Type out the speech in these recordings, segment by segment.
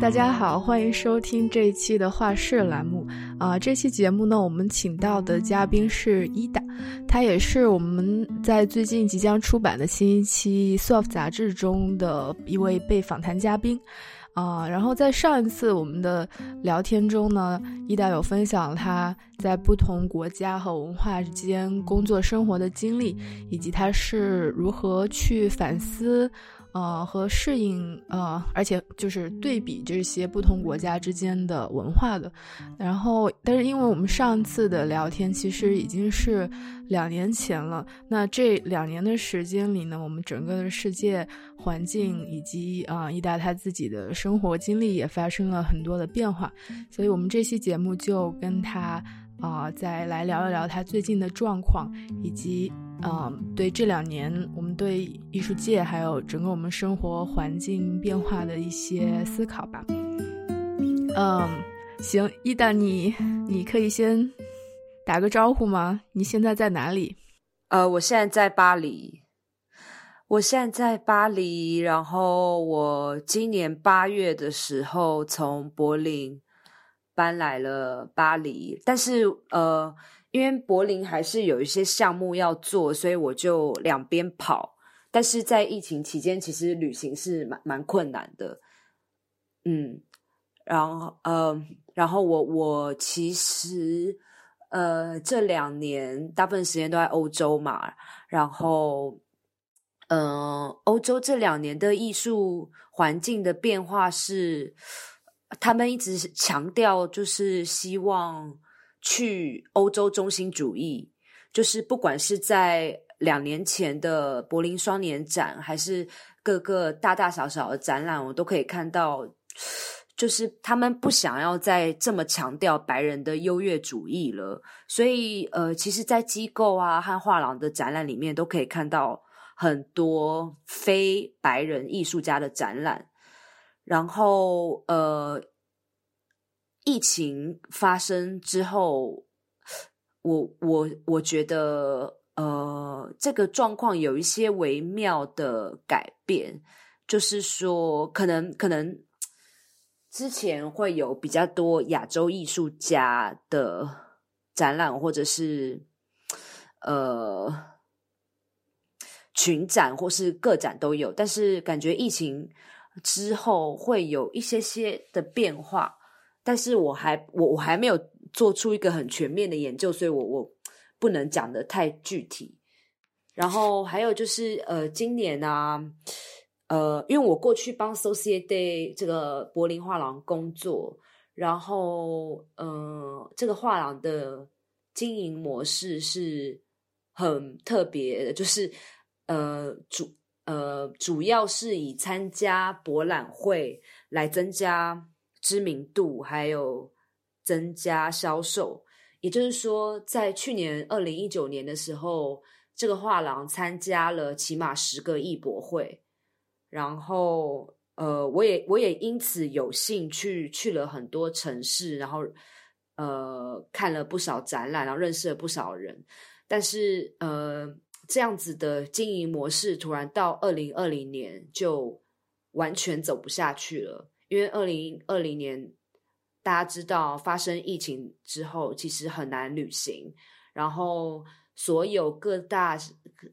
大家好，欢迎收听这一期的画室栏目啊。这期节目呢，我们请到的嘉宾是伊达，他也是我们在最近即将出版的新一期《Soft》杂志中的一位被访谈嘉宾啊。然后在上一次我们的聊天中呢，伊达有分享他在不同国家和文化之间工作生活的经历，以及他是如何去反思。呃，和适应呃，而且就是对比这些不同国家之间的文化的，然后，但是因为我们上次的聊天其实已经是两年前了，那这两年的时间里呢，我们整个的世界环境以及啊，伊达他自己的生活经历也发生了很多的变化，所以我们这期节目就跟他啊，再来聊一聊他最近的状况以及。嗯，对这两年我们对艺术界还有整个我们生活环境变化的一些思考吧。嗯，行，伊达，你你可以先打个招呼吗？你现在在哪里？呃，我现在在巴黎。我现在在巴黎，然后我今年八月的时候从柏林搬来了巴黎，但是呃。因为柏林还是有一些项目要做，所以我就两边跑。但是在疫情期间，其实旅行是蛮蛮困难的。嗯，然后呃，然后我我其实呃这两年大部分时间都在欧洲嘛。然后，嗯，欧洲这两年的艺术环境的变化是，他们一直强调就是希望。去欧洲中心主义，就是不管是在两年前的柏林双年展，还是各个大大小小的展览，我都可以看到，就是他们不想要再这么强调白人的优越主义了。所以，呃，其实，在机构啊和画廊的展览里面，都可以看到很多非白人艺术家的展览。然后，呃。疫情发生之后，我我我觉得，呃，这个状况有一些微妙的改变，就是说，可能可能之前会有比较多亚洲艺术家的展览，或者是呃群展或是个展都有，但是感觉疫情之后会有一些些的变化。但是我还我我还没有做出一个很全面的研究，所以我我不能讲的太具体。然后还有就是呃，今年啊，呃，因为我过去帮 Society 这个柏林画廊工作，然后呃，这个画廊的经营模式是很特别的，就是呃主呃主要是以参加博览会来增加。知名度还有增加销售，也就是说，在去年二零一九年的时候，这个画廊参加了起码十个艺博会，然后呃，我也我也因此有幸去去了很多城市，然后呃看了不少展览，然后认识了不少人，但是呃这样子的经营模式，突然到二零二零年就完全走不下去了。因为二零二零年，大家知道发生疫情之后，其实很难旅行，然后所有各大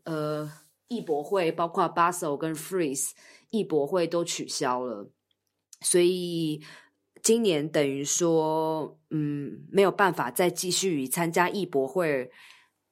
呃艺博会，包括 Basel 跟 Freeze 艺博会都取消了，所以今年等于说，嗯，没有办法再继续参加艺博会，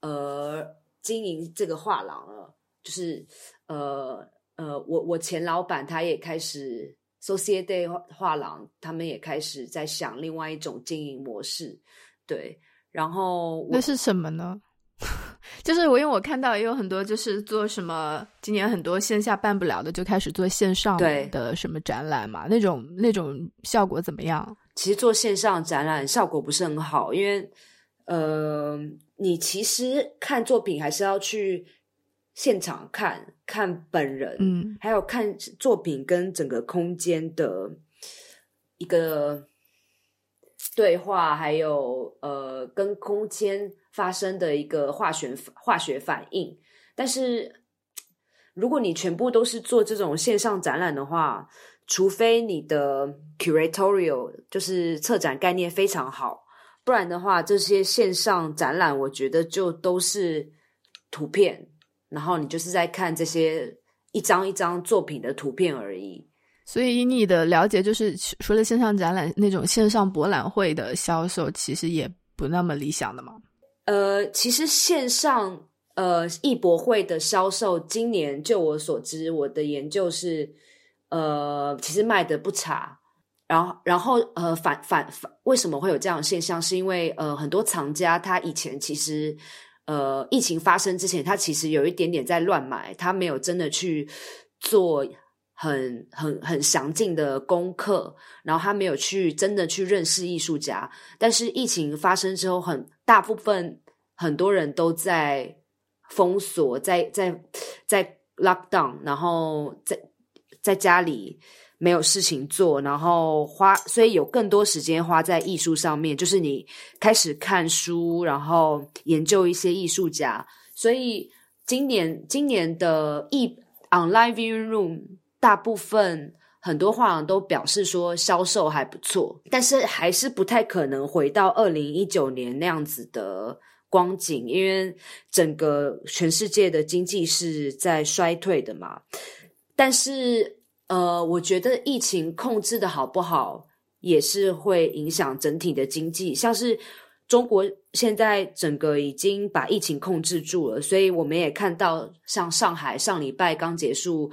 呃，经营这个画廊了。就是呃呃，我我前老板他也开始。s o c i e t y 画廊，他们也开始在想另外一种经营模式，对。然后那是什么呢？就是我因为我看到也有很多，就是做什么今年很多线下办不了的，就开始做线上的什么展览嘛。那种那种效果怎么样？其实做线上展览效果不是很好，因为呃，你其实看作品还是要去。现场看看本人，嗯，还有看作品跟整个空间的一个对话，还有呃跟空间发生的一个化学化学反应。但是如果你全部都是做这种线上展览的话，除非你的 curatorial 就是策展概念非常好，不然的话，这些线上展览，我觉得就都是图片，然后你就是在看这些一张一张作品的图片而已。所以，以你的了解，就是除了线上展览，那种线上博览会的销售，其实也不那么理想的嘛。呃，其实线上呃艺博会的销售，今年就我所知，我的研究是，呃，其实卖的不差。然后，然后呃，反反反，为什么会有这样的现象？是因为呃，很多藏家他以前其实呃，疫情发生之前，他其实有一点点在乱买，他没有真的去做。很很很详尽的功课，然后他没有去真的去认识艺术家。但是疫情发生之后，很大部分很多人都在封锁，在在在 lock down，然后在在家里没有事情做，然后花，所以有更多时间花在艺术上面。就是你开始看书，然后研究一些艺术家。所以今年今年的艺 online viewing room。大部分很多画廊都表示说销售还不错，但是还是不太可能回到二零一九年那样子的光景，因为整个全世界的经济是在衰退的嘛。但是，呃，我觉得疫情控制的好不好，也是会影响整体的经济。像是中国现在整个已经把疫情控制住了，所以我们也看到，像上海上礼拜刚结束。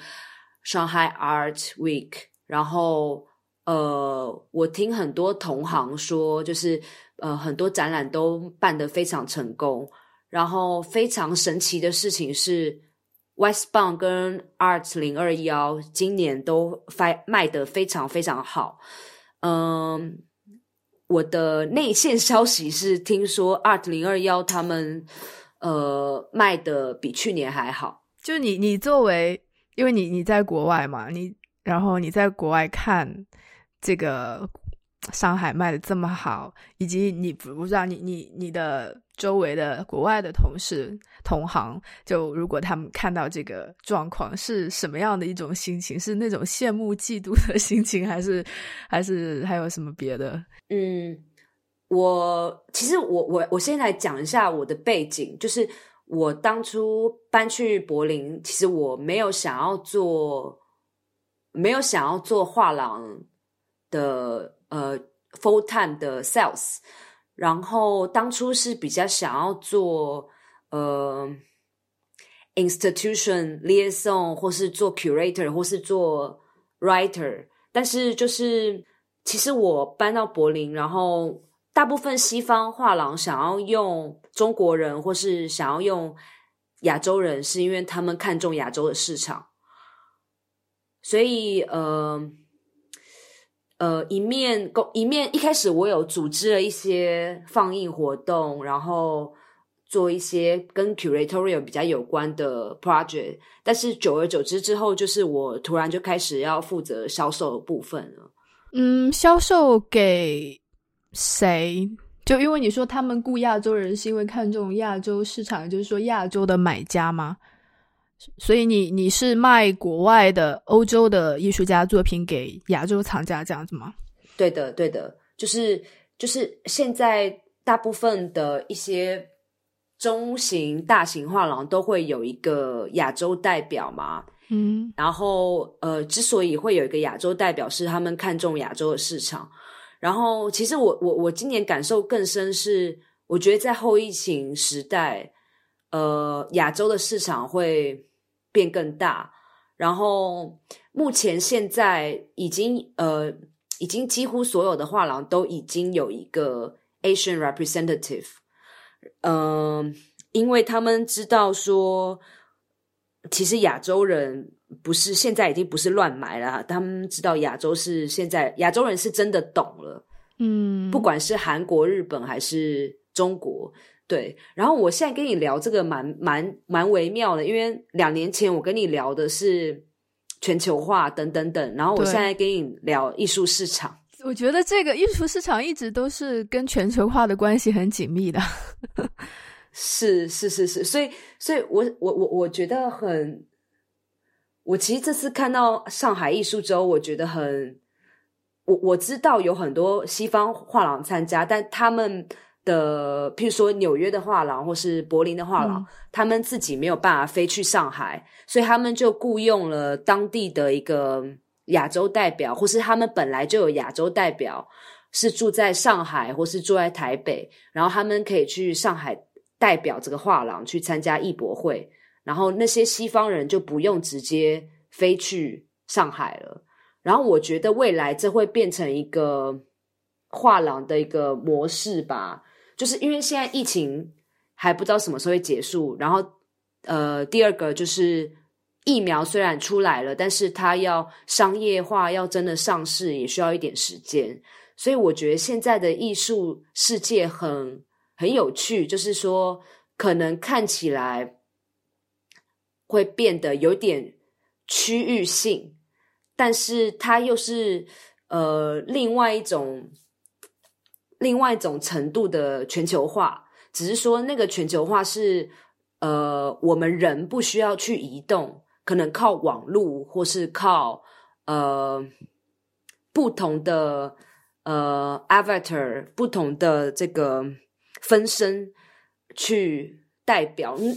Shanghai Art Week，然后呃，我听很多同行说，就是呃，很多展览都办得非常成功。然后非常神奇的事情是，Westbound 跟 Art 零二幺今年都卖卖的非常非常好。嗯，我的内线消息是，听说 Art 零二幺他们呃卖的比去年还好。就你你作为。因为你你在国外嘛，你然后你在国外看这个上海卖的这么好，以及你不不知道你你你的周围的国外的同事同行，就如果他们看到这个状况是什么样的一种心情？是那种羡慕嫉妒的心情，还是还是还有什么别的？嗯，我其实我我我先来讲一下我的背景，就是。我当初搬去柏林，其实我没有想要做，没有想要做画廊的呃 full time 的 sales，然后当初是比较想要做呃 institution liaison，或是做 curator，或是做 writer，但是就是其实我搬到柏林，然后。大部分西方画廊想要用中国人，或是想要用亚洲人，是因为他们看重亚洲的市场。所以，呃，呃，一面公一面一开始我有组织了一些放映活动，然后做一些跟 curatorial 比较有关的 project。但是久而久之之后，就是我突然就开始要负责销售的部分了。嗯，销售给。谁？就因为你说他们雇亚洲人是因为看中亚洲市场，就是说亚洲的买家吗？所以你你是卖国外的欧洲的艺术家作品给亚洲藏家这样子吗？对的，对的，就是就是现在大部分的一些中型、大型画廊都会有一个亚洲代表嘛。嗯，然后呃，之所以会有一个亚洲代表，是他们看中亚洲的市场。然后，其实我我我今年感受更深是，我觉得在后疫情时代，呃，亚洲的市场会变更大。然后，目前现在已经呃，已经几乎所有的画廊都已经有一个 Asian representative，嗯，因为他们知道说，其实亚洲人。不是，现在已经不是乱买了。他们知道亚洲是现在亚洲人是真的懂了，嗯，不管是韩国、日本还是中国，对。然后我现在跟你聊这个蛮蛮蛮微妙的，因为两年前我跟你聊的是全球化等等等，然后我现在跟你聊艺术市场。我觉得这个艺术市场一直都是跟全球化的关系很紧密的。是是是是，所以所以我我我我觉得很。我其实这次看到上海艺术周，我觉得很，我我知道有很多西方画廊参加，但他们的，譬如说纽约的画廊或是柏林的画廊，他们自己没有办法飞去上海，所以他们就雇佣了当地的一个亚洲代表，或是他们本来就有亚洲代表，是住在上海或是住在台北，然后他们可以去上海代表这个画廊去参加艺博会。然后那些西方人就不用直接飞去上海了。然后我觉得未来这会变成一个画廊的一个模式吧，就是因为现在疫情还不知道什么时候会结束。然后呃，第二个就是疫苗虽然出来了，但是它要商业化，要真的上市也需要一点时间。所以我觉得现在的艺术世界很很有趣，就是说可能看起来。会变得有点区域性，但是它又是呃另外一种另外一种程度的全球化，只是说那个全球化是呃我们人不需要去移动，可能靠网络或是靠呃不同的呃 avatar 不同的这个分身去代表。嗯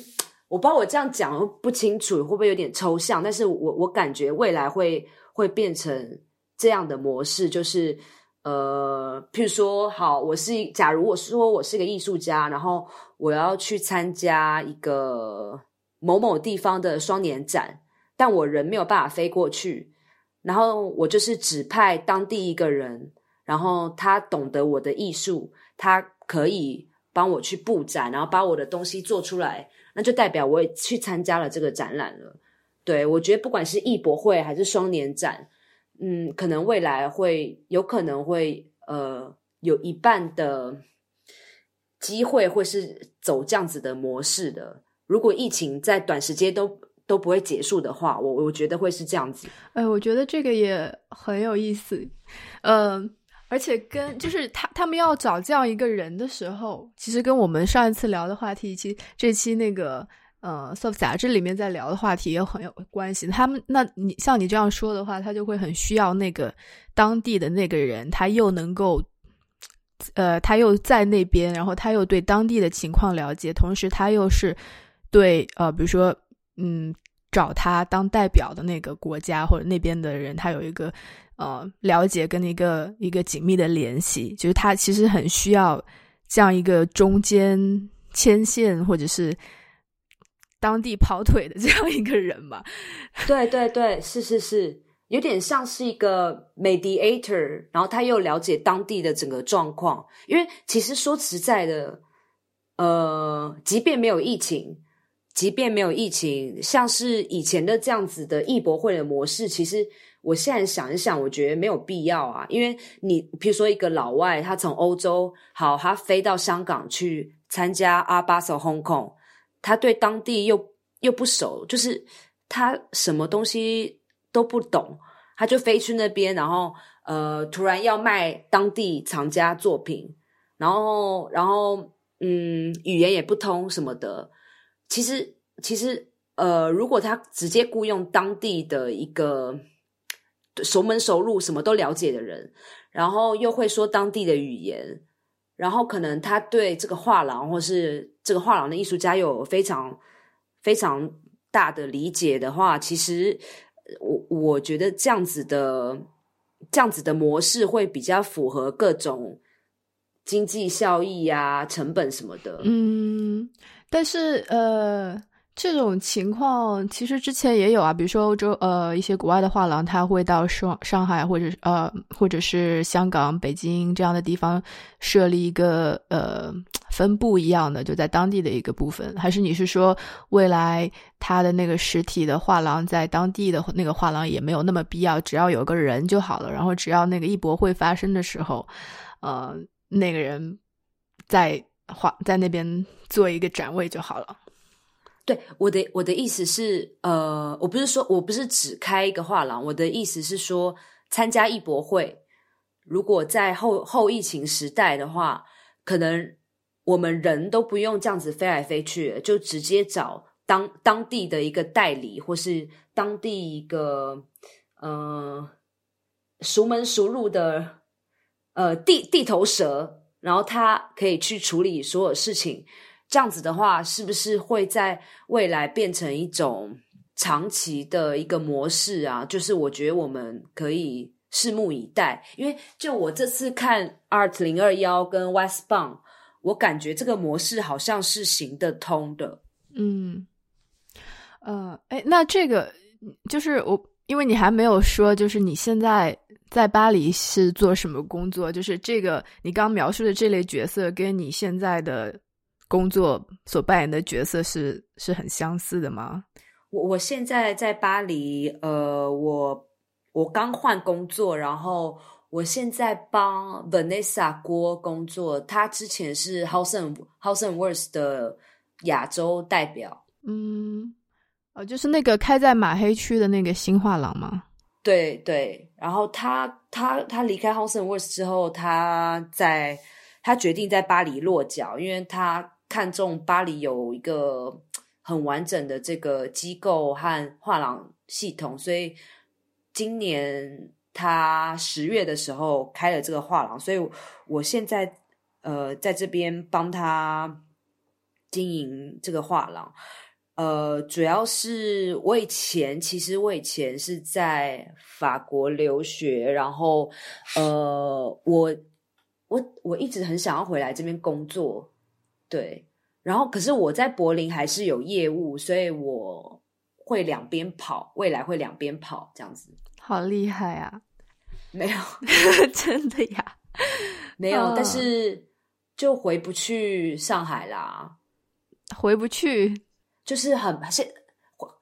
我不知道我这样讲不清楚，会不会有点抽象？但是我我感觉未来会会变成这样的模式，就是呃，譬如说，好，我是假如我说我是个艺术家，然后我要去参加一个某某地方的双年展，但我人没有办法飞过去，然后我就是指派当地一个人，然后他懂得我的艺术，他可以帮我去布展，然后把我的东西做出来。那就代表我也去参加了这个展览了。对我觉得，不管是艺博会还是双年展，嗯，可能未来会有可能会呃有一半的机会会是走这样子的模式的。如果疫情在短时间都都不会结束的话，我我觉得会是这样子。哎，我觉得这个也很有意思，嗯。而且跟就是他他们要找这样一个人的时候，其实跟我们上一次聊的话题，其实这期那个呃《Soft》杂志里面在聊的话题也很有关系。他们那你像你这样说的话，他就会很需要那个当地的那个人，他又能够呃他又在那边，然后他又对当地的情况了解，同时他又是对呃比如说嗯找他当代表的那个国家或者那边的人，他有一个。呃，了解跟一个一个紧密的联系，就是他其实很需要这样一个中间牵线或者是当地跑腿的这样一个人吧。对对对，是是是，有点像是一个 mediator，然后他又了解当地的整个状况。因为其实说实在的，呃，即便没有疫情，即便没有疫情，像是以前的这样子的艺博会的模式，其实。我现在想一想，我觉得没有必要啊，因为你比如说一个老外，他从欧洲好，他飞到香港去参加阿巴索 Hong Kong，他对当地又又不熟，就是他什么东西都不懂，他就飞去那边，然后呃，突然要卖当地藏家作品，然后然后嗯，语言也不通什么的，其实其实呃，如果他直接雇佣当地的一个。熟门熟路、什么都了解的人，然后又会说当地的语言，然后可能他对这个画廊或是这个画廊的艺术家有非常非常大的理解的话，其实我我觉得这样子的这样子的模式会比较符合各种经济效益呀、成本什么的。嗯，但是呃。这种情况其实之前也有啊，比如说欧洲呃一些国外的画廊，他会到上上海或者呃或者是香港、北京这样的地方设立一个呃分部一样的，就在当地的一个部分。还是你是说未来他的那个实体的画廊在当地的那个画廊也没有那么必要，只要有个人就好了。然后只要那个艺博会发生的时候，呃那个人在画在那边做一个展位就好了。对我的我的意思是，呃，我不是说我不是只开一个画廊，我的意思是说，参加艺博会，如果在后后疫情时代的话，可能我们人都不用这样子飞来飞去，就直接找当当地的一个代理，或是当地一个呃熟门熟路的呃地地头蛇，然后他可以去处理所有事情。这样子的话，是不是会在未来变成一种长期的一个模式啊？就是我觉得我们可以拭目以待，因为就我这次看 Art 零二幺跟 Westbound，我感觉这个模式好像是行得通的。嗯。呃，哎，那这个就是我，因为你还没有说，就是你现在在巴黎是做什么工作？就是这个你刚描述的这类角色，跟你现在的工作所扮演的角色是是很相似的吗？我我现在在巴黎，呃，我我刚换工作，然后我现在帮 Vanessa 郭工作，他之前是 House and House and Words 的亚洲代表，嗯。呃，就是那个开在马黑区的那个新画廊吗？对对，然后他他他离开 House and Words 之后，他在他决定在巴黎落脚，因为他看中巴黎有一个很完整的这个机构和画廊系统，所以今年他十月的时候开了这个画廊，所以我现在呃在这边帮他经营这个画廊。呃，主要是我以前其实我以前是在法国留学，然后呃，我我我一直很想要回来这边工作，对，然后可是我在柏林还是有业务，所以我会两边跑，未来会两边跑这样子，好厉害啊！没有，真的呀，没有，但是就回不去上海啦，回不去。就是很现，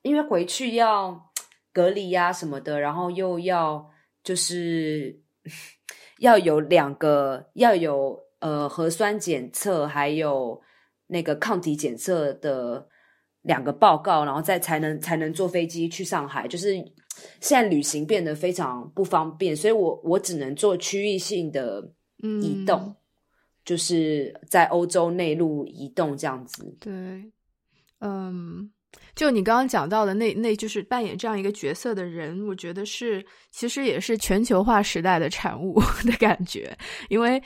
因为回去要隔离呀什么的，然后又要就是 要有两个要有呃核酸检测，还有那个抗体检测的两个报告，然后再才能才能坐飞机去上海。就是现在旅行变得非常不方便，所以我我只能做区域性的移动，就是在欧洲内陆移动这样子。对。嗯，就你刚刚讲到的那那就是扮演这样一个角色的人，我觉得是其实也是全球化时代的产物的感觉，因为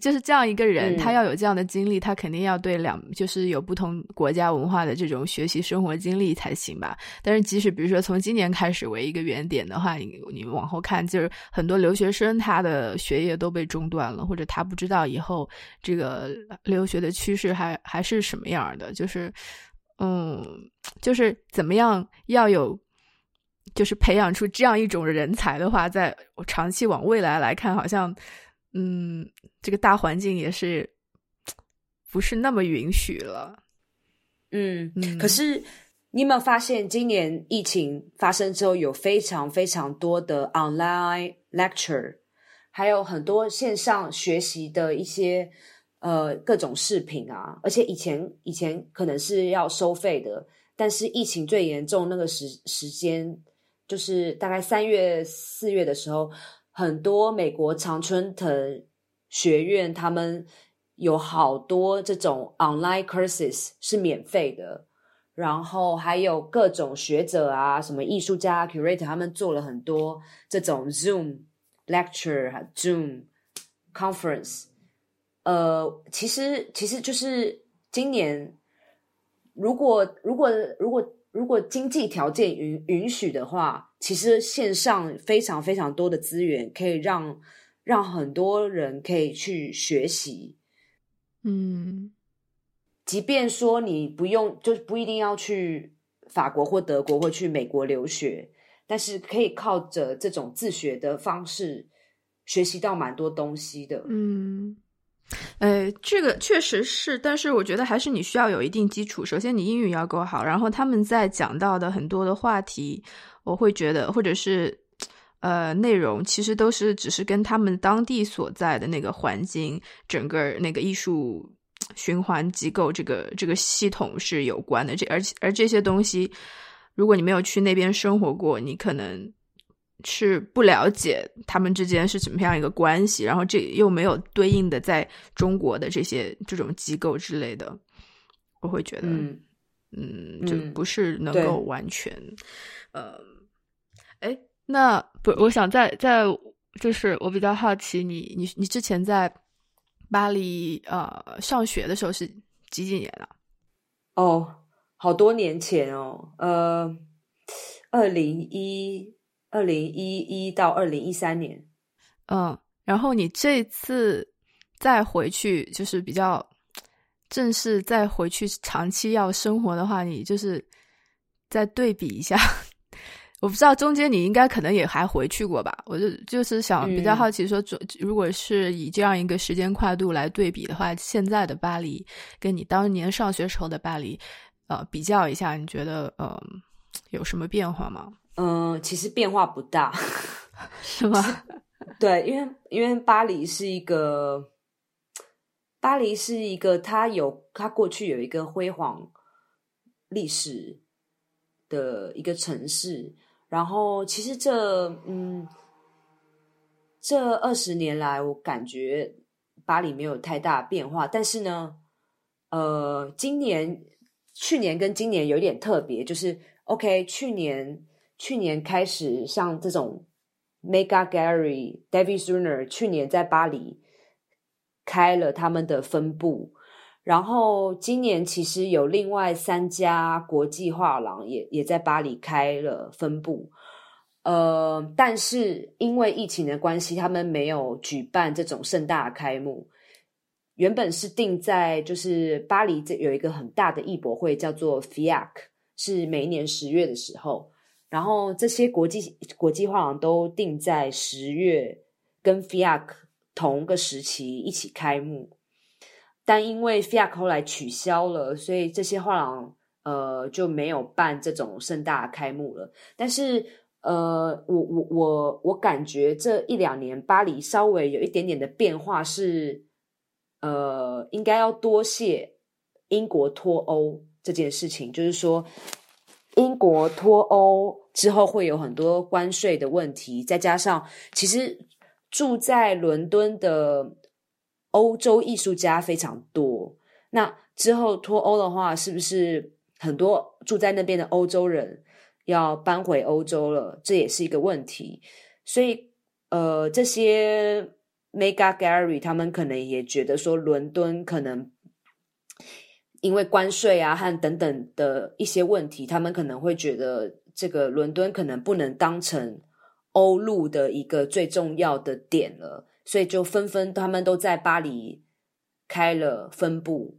就是这样一个人，他要有这样的经历，他肯定要对两就是有不同国家文化的这种学习生活经历才行吧。但是即使比如说从今年开始为一个原点的话，你你往后看，就是很多留学生他的学业都被中断了，或者他不知道以后这个留学的趋势还还是什么样的，就是。嗯，就是怎么样要有，就是培养出这样一种人才的话，在我长期往未来来看，好像，嗯，这个大环境也是不是那么允许了。嗯，可是你有没有发现，今年疫情发生之后，有非常非常多的 online lecture，还有很多线上学习的一些。呃，各种视频啊，而且以前以前可能是要收费的，但是疫情最严重那个时时间，就是大概三月四月的时候，很多美国常春藤学院他们有好多这种 online courses 是免费的，然后还有各种学者啊，什么艺术家 curator 他们做了很多这种 Zoom lecture、Zoom conference。呃，其实其实就是今年，如果如果如果如果经济条件允允许的话，其实线上非常非常多的资源可以让让很多人可以去学习。嗯，即便说你不用，就不一定要去法国或德国或去美国留学，但是可以靠着这种自学的方式学习到蛮多东西的。嗯。呃，这个确实是，但是我觉得还是你需要有一定基础。首先，你英语要够好，然后他们在讲到的很多的话题，我会觉得，或者是呃内容，其实都是只是跟他们当地所在的那个环境、整个那个艺术循环机构这个这个系统是有关的。这而且而这些东西，如果你没有去那边生活过，你可能。是不了解他们之间是怎么样一个关系，然后这又没有对应的在中国的这些这种机构之类的，我会觉得，嗯嗯，就不是能够完全，呃，哎，那不，我想在在，就是我比较好奇，你你你之前在巴黎呃上学的时候是几几年啊？哦，好多年前哦，呃，二零一二零一一到二零一三年，嗯，然后你这次再回去，就是比较。正式再回去长期要生活的话，你就是再对比一下。我不知道中间你应该可能也还回去过吧？我就就是想比较好奇，说如果是以这样一个时间跨度来对比的话，现在的巴黎跟你当年上学时候的巴黎，呃，比较一下，你觉得呃有什么变化吗？嗯，其实变化不大，是吗？对，因为因为巴黎是一个。巴黎是一个，它有它过去有一个辉煌历史的一个城市。然后，其实这嗯，这二十年来，我感觉巴黎没有太大变化。但是呢，呃，今年、去年跟今年有点特别，就是 OK，去年去年开始像这种 Mega Gallery，David Sooner 去年在巴黎。开了他们的分部，然后今年其实有另外三家国际画廊也也在巴黎开了分部，呃，但是因为疫情的关系，他们没有举办这种盛大开幕。原本是定在就是巴黎这有一个很大的艺博会，叫做 FIAC，是每一年十月的时候，然后这些国际国际画廊都定在十月跟 FIAC。同个时期一起开幕，但因为 FIAC 后来取消了，所以这些画廊呃就没有办这种盛大开幕了。但是呃，我我我我感觉这一两年巴黎稍微有一点点的变化，是呃应该要多谢英国脱欧这件事情，就是说英国脱欧之后会有很多关税的问题，再加上其实。住在伦敦的欧洲艺术家非常多。那之后脱欧的话，是不是很多住在那边的欧洲人要搬回欧洲了？这也是一个问题。所以，呃，这些 Mega Gallery 他们可能也觉得说，伦敦可能因为关税啊和等等的一些问题，他们可能会觉得这个伦敦可能不能当成。欧陆的一个最重要的点了，所以就纷纷他们都在巴黎开了分部。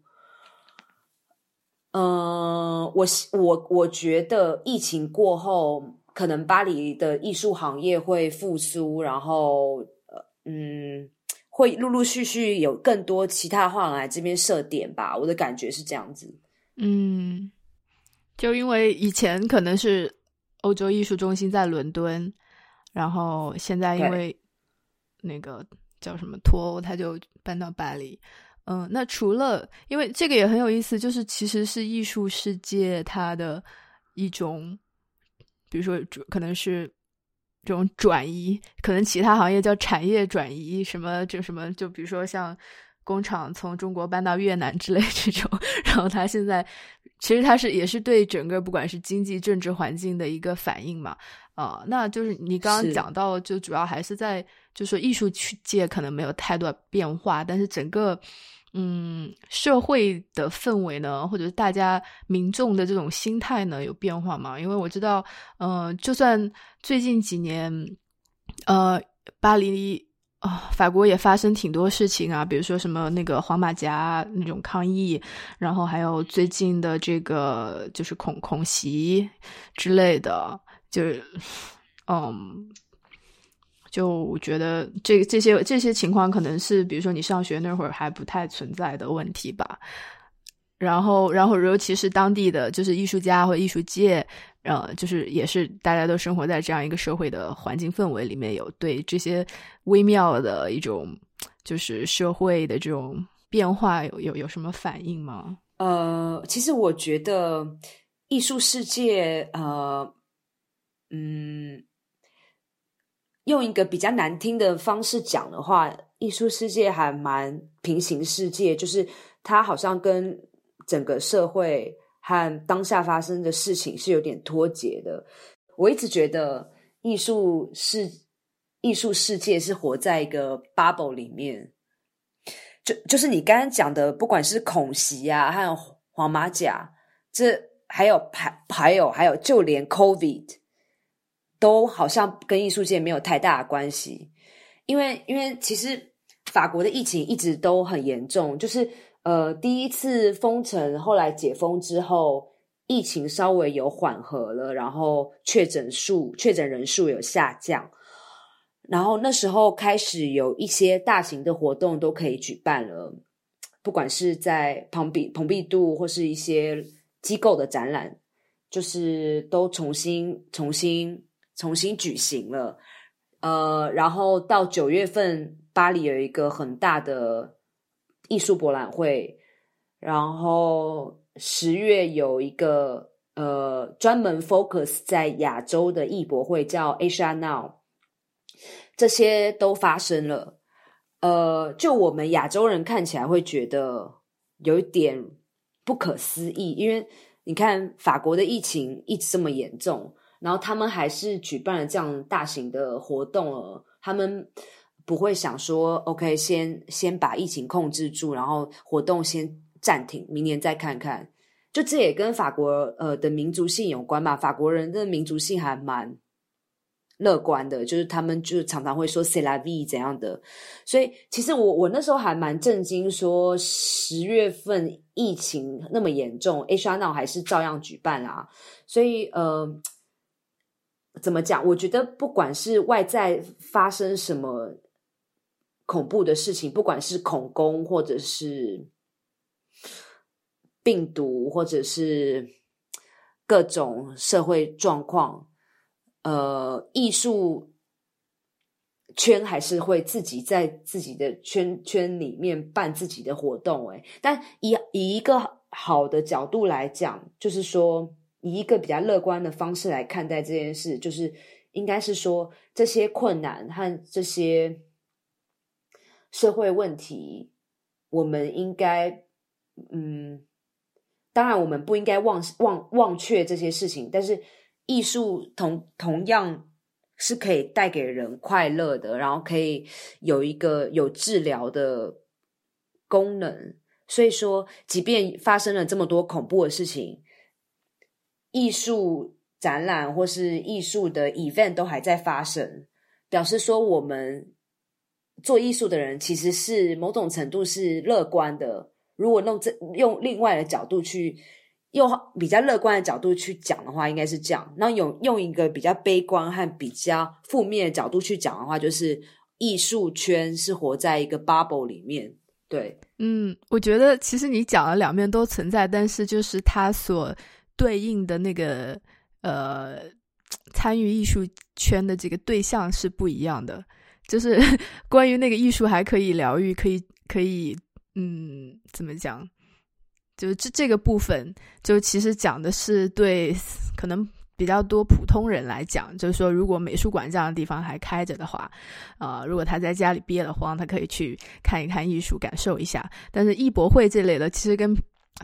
嗯，我我我觉得疫情过后，可能巴黎的艺术行业会复苏，然后呃嗯，会陆陆续续有更多其他画廊来这边设点吧。我的感觉是这样子。嗯，就因为以前可能是欧洲艺术中心在伦敦。然后现在因为那个叫什么脱欧，他就搬到巴黎。嗯，那除了因为这个也很有意思，就是其实是艺术世界它的一种，比如说可能是这种转移，可能其他行业叫产业转移，什么就什么，就比如说像工厂从中国搬到越南之类这种。然后他现在其实他是也是对整个不管是经济政治环境的一个反应嘛。啊，那就是你刚刚讲到，就主要还是在，就说艺术界可能没有太多变化，但是整个，嗯，社会的氛围呢，或者是大家民众的这种心态呢，有变化吗？因为我知道，嗯，就算最近几年，呃，巴黎啊，法国也发生挺多事情啊，比如说什么那个黄马甲那种抗议，然后还有最近的这个就是恐恐袭之类的。就是，嗯，就我觉得这这些这些情况可能是，比如说你上学那会儿还不太存在的问题吧。然后，然后尤其是当地的就是艺术家或艺术界，呃，就是也是大家都生活在这样一个社会的环境氛围里面，有对这些微妙的一种就是社会的这种变化有有有什么反应吗？呃，其实我觉得艺术世界，呃。嗯，用一个比较难听的方式讲的话，艺术世界还蛮平行世界，就是它好像跟整个社会和当下发生的事情是有点脱节的。我一直觉得艺术是艺术世界是活在一个 bubble 里面，就就是你刚刚讲的，不管是孔袭啊，还有黄马甲，这还有还还有还有，就连 COVID 都好像跟艺术界没有太大的关系，因为因为其实法国的疫情一直都很严重，就是呃第一次封城，后来解封之后。疫情稍微有缓和了，然后确诊数、确诊人数有下降，然后那时候开始有一些大型的活动都可以举办了，不管是在蓬比蓬比杜或是一些机构的展览，就是都重新、重新、重新举行了。呃，然后到九月份，巴黎有一个很大的艺术博览会，然后。十月有一个呃专门 focus 在亚洲的艺博会，叫 Asia Now，这些都发生了。呃，就我们亚洲人看起来会觉得有一点不可思议，因为你看法国的疫情一直这么严重，然后他们还是举办了这样大型的活动了，他们不会想说 OK，先先把疫情控制住，然后活动先。暂停，明年再看看。就这也跟法国呃的民族性有关吧。法国人的民族性还蛮乐观的，就是他们就常常会说 “c'est la vie” 怎样的。所以其实我我那时候还蛮震惊，说十月份疫情那么严重，H R Now 还是照样举办啦。所以呃，怎么讲？我觉得不管是外在发生什么恐怖的事情，不管是恐攻或者是。病毒或者是各种社会状况，呃，艺术圈还是会自己在自己的圈圈里面办自己的活动。诶，但以以一个好的角度来讲，就是说以一个比较乐观的方式来看待这件事，就是应该是说这些困难和这些社会问题，我们应该嗯。当然，我们不应该忘忘忘却这些事情。但是，艺术同同样是可以带给人快乐的，然后可以有一个有治疗的功能。所以说，即便发生了这么多恐怖的事情，艺术展览或是艺术的 event 都还在发生，表示说我们做艺术的人其实是某种程度是乐观的。如果弄这用另外的角度去用比较乐观的角度去讲的话，应该是这样。那用用一个比较悲观和比较负面的角度去讲的话，就是艺术圈是活在一个 bubble 里面。对，嗯，我觉得其实你讲的两面都存在，但是就是它所对应的那个呃参与艺术圈的这个对象是不一样的。就是 关于那个艺术还可以疗愈，可以可以。嗯，怎么讲？就这这个部分，就其实讲的是对可能比较多普通人来讲，就是说，如果美术馆这样的地方还开着的话，啊，如果他在家里憋得慌，他可以去看一看艺术，感受一下。但是艺博会这类的，其实跟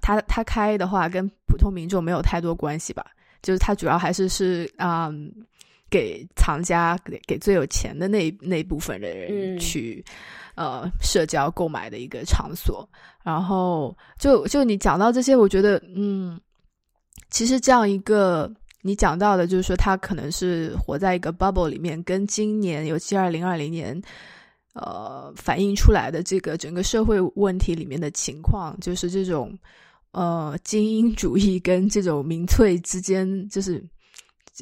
他他开的话，跟普通民众没有太多关系吧？就是他主要还是是啊，给藏家给给最有钱的那那部分的人去。呃，社交购买的一个场所，然后就就你讲到这些，我觉得，嗯，其实这样一个你讲到的，就是说他可能是活在一个 bubble 里面，跟今年尤其二零二零年，呃，反映出来的这个整个社会问题里面的情况，就是这种呃精英主义跟这种民粹之间，就是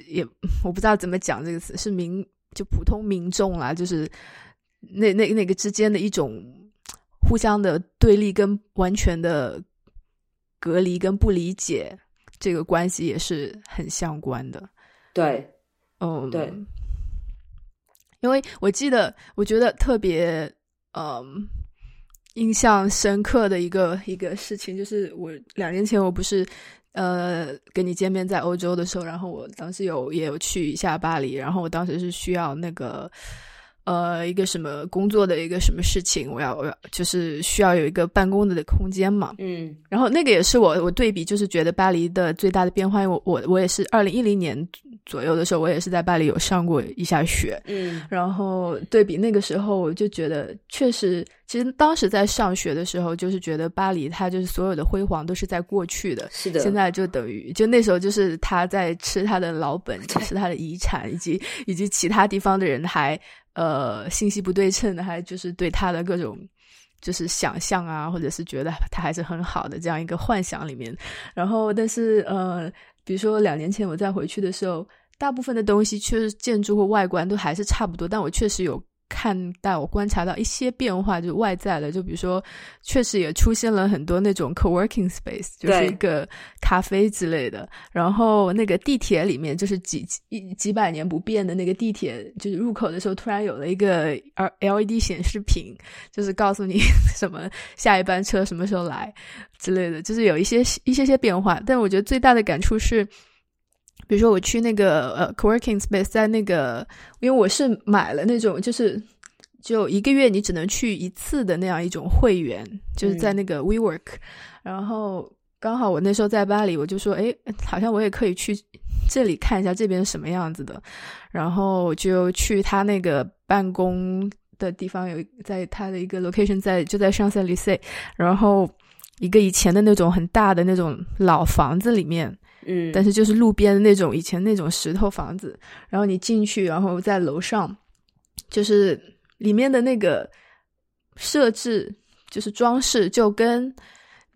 也我不知道怎么讲这个词，是民就普通民众啦，就是。那那那个之间的一种互相的对立跟完全的隔离跟不理解，这个关系也是很相关的。对，嗯，对，因为我记得，我觉得特别嗯印象深刻的一个一个事情，就是我两年前我不是呃跟你见面在欧洲的时候，然后我当时有也有去一下巴黎，然后我当时是需要那个。呃，一个什么工作的一个什么事情，我要我要就是需要有一个办公的空间嘛。嗯，然后那个也是我我对比，就是觉得巴黎的最大的变化，因为我我我也是二零一零年左右的时候，我也是在巴黎有上过一下学。嗯，然后对比那个时候，我就觉得确实，其实当时在上学的时候，就是觉得巴黎它就是所有的辉煌都是在过去的。是的，现在就等于就那时候就是他在吃他的老本，吃他的遗产，以及以及其他地方的人还。呃，信息不对称的，还就是对他的各种就是想象啊，或者是觉得他还是很好的这样一个幻想里面。然后，但是呃，比如说两年前我再回去的时候，大部分的东西确实建筑或外观都还是差不多，但我确实有。看到我观察到一些变化，就外在的，就比如说，确实也出现了很多那种 co-working space，就是一个咖啡之类的。然后那个地铁里面，就是几几几百年不变的那个地铁，就是入口的时候突然有了一个 L LED 显示屏，就是告诉你什么下一班车什么时候来之类的，就是有一些一些些变化。但我觉得最大的感触是。比如说我去那个呃 co-working space，在那个，因为我是买了那种就是就一个月你只能去一次的那样一种会员，就是在那个 WeWork，然后刚好我那时候在巴黎，我就说，哎，好像我也可以去这里看一下这边什么样子的，然后就去他那个办公的地方，有在他的一个 location 在就在上塞里塞，然后一个以前的那种很大的那种老房子里面。嗯，但是就是路边的那种以前那种石头房子，然后你进去，然后在楼上，就是里面的那个设置，就是装饰，就跟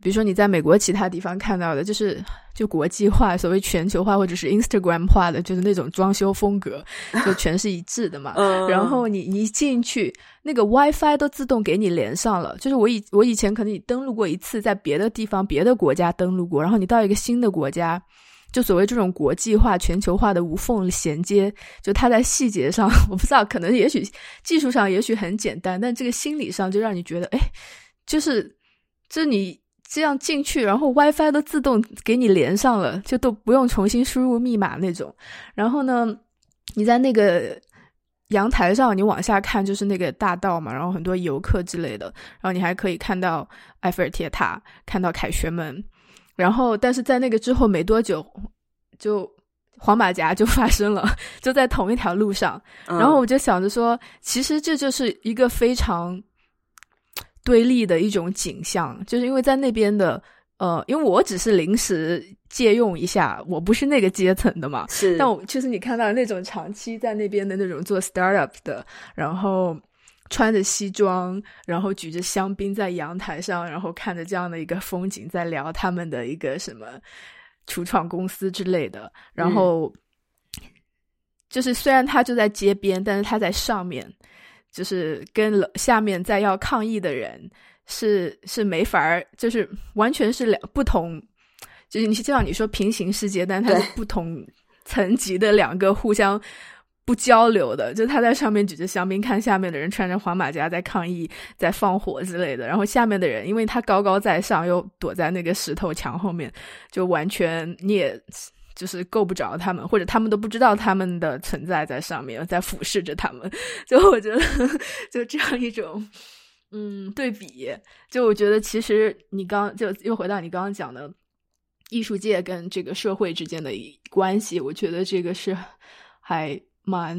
比如说你在美国其他地方看到的，就是就国际化、所谓全球化或者是 Instagram 化的，就是那种装修风格，就全是一致的嘛。然后你你一进去，那个 WiFi 都自动给你连上了。就是我以我以前可能你登录过一次，在别的地方、别的国家登录过，然后你到一个新的国家。就所谓这种国际化、全球化的无缝衔接，就它在细节上，我不知道，可能也许技术上也许很简单，但这个心理上就让你觉得，哎，就是，就你这样进去，然后 WiFi 都自动给你连上了，就都不用重新输入密码那种。然后呢，你在那个阳台上，你往下看就是那个大道嘛，然后很多游客之类的，然后你还可以看到埃菲尔铁塔，看到凯旋门。然后，但是在那个之后没多久，就黄马甲就发生了，就在同一条路上。然后我就想着说，其实这就是一个非常对立的一种景象，就是因为在那边的，呃，因为我只是临时借用一下，我不是那个阶层的嘛。是，但我就是你看到那种长期在那边的那种做 startup 的，然后。穿着西装，然后举着香槟在阳台上，然后看着这样的一个风景，在聊他们的一个什么初创公司之类的。然后就是虽然他就在街边，但是他在上面，就是跟下面在要抗议的人是是没法儿，就是完全是两不同，就是你就像你说平行世界，但是它是不同层级的两个互相。不交流的，就他在上面举着香槟，看下面的人穿着黄马甲在抗议、在放火之类的。然后下面的人，因为他高高在上，又躲在那个石头墙后面，就完全你也就是够不着他们，或者他们都不知道他们的存在在上面，在俯视着他们。就我觉得，就这样一种嗯对比，就我觉得其实你刚就又回到你刚刚讲的艺术界跟这个社会之间的关系，我觉得这个是还。蛮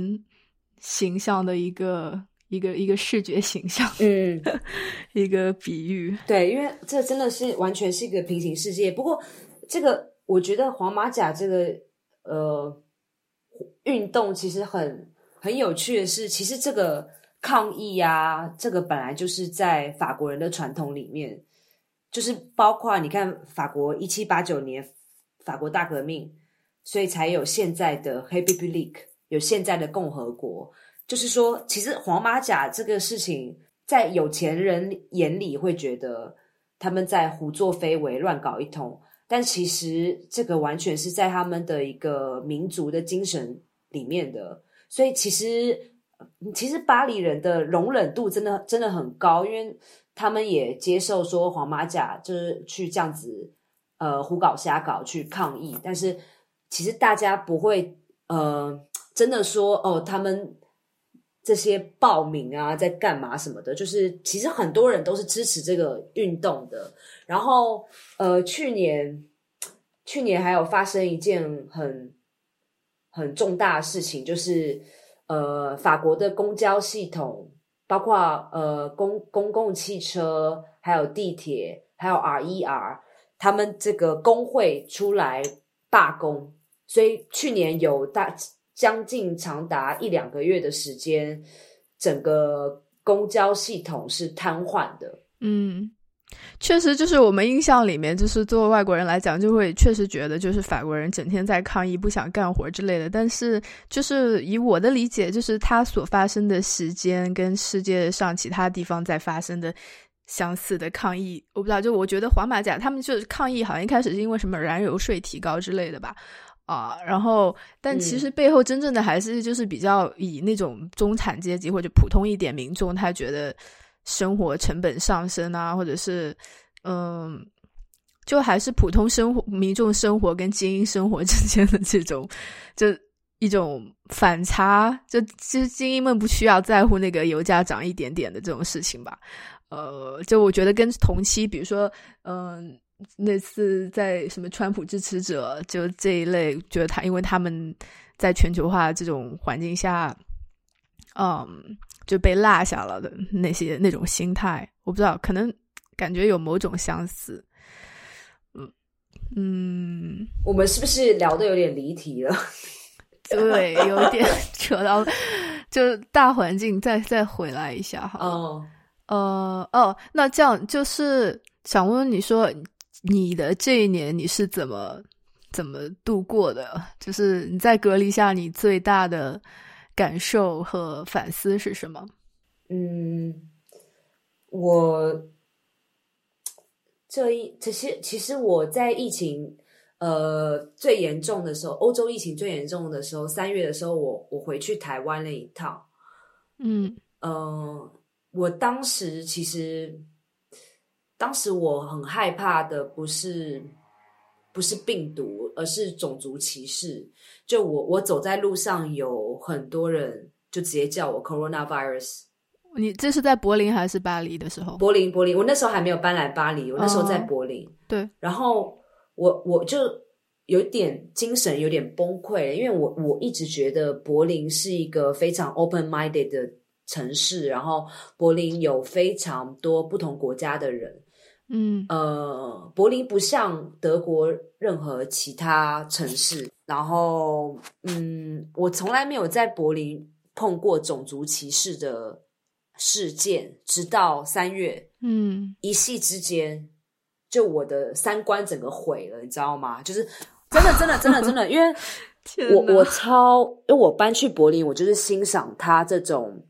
形象的一个一个一个视觉形象，嗯，一个比喻。对，因为这真的是完全是一个平行世界。不过，这个我觉得黄马甲这个呃运动其实很很有趣的是，其实这个抗议啊，这个本来就是在法国人的传统里面，就是包括你看法国一七八九年法国大革命，所以才有现在的黑 baby league。有现在的共和国，就是说，其实黄马甲这个事情，在有钱人眼里会觉得他们在胡作非为、乱搞一通，但其实这个完全是在他们的一个民族的精神里面的。所以，其实其实巴黎人的容忍度真的真的很高，因为他们也接受说黄马甲就是去这样子呃胡搞瞎搞去抗议，但是其实大家不会呃。真的说哦，他们这些报名啊，在干嘛什么的，就是其实很多人都是支持这个运动的。然后，呃，去年去年还有发生一件很很重大的事情，就是呃，法国的公交系统，包括呃公公共汽车、还有地铁、还有 RER，他们这个工会出来罢工，所以去年有大。将近长达一两个月的时间，整个公交系统是瘫痪的。嗯，确实，就是我们印象里面，就是作为外国人来讲，就会确实觉得就是法国人整天在抗议，不想干活之类的。但是，就是以我的理解，就是它所发生的时间跟世界上其他地方在发生的相似的抗议，我不知道。就我觉得黄马甲他们就是抗议，好像一开始是因为什么燃油税提高之类的吧。啊，然后，但其实背后真正的还是就是比较以那种中产阶级或者普通一点民众，他觉得生活成本上升啊，或者是嗯，就还是普通生活民众生活跟精英生活 之间的这种，就一种反差。就其实精英们不需要在乎那个油价涨一点点的这种事情吧。呃，就我觉得跟同期，比如说，嗯。那次在什么川普支持者就这一类，觉得他因为他们在全球化这种环境下，嗯，就被落下了的那些那种心态，我不知道，可能感觉有某种相似。嗯嗯，我们是不是聊的有点离题了？对，有点扯到，就大环境再再回来一下哈。哦，呃，哦，那这样就是想问问你说。你的这一年你是怎么怎么度过的？就是你在隔离下，你最大的感受和反思是什么？嗯，我这一这些其实我在疫情呃最严重的时候，欧洲疫情最严重的时候，三月的时候，我我回去台湾了一趟，嗯嗯，我当时其实。当时我很害怕的不是不是病毒，而是种族歧视。就我我走在路上，有很多人就直接叫我 coronavirus。你这是在柏林还是巴黎的时候？柏林，柏林。我那时候还没有搬来巴黎，我那时候在柏林。对。然后我我就有点精神有点崩溃，因为我我一直觉得柏林是一个非常 open minded 的城市，然后柏林有非常多不同国家的人。嗯，呃，柏林不像德国任何其他城市，然后，嗯，我从来没有在柏林碰过种族歧视的事件，直到三月，嗯，一夕之间，就我的三观整个毁了，你知道吗？就是真的，真的，真的，真的，因为 我我超，因为我搬去柏林，我就是欣赏他这种。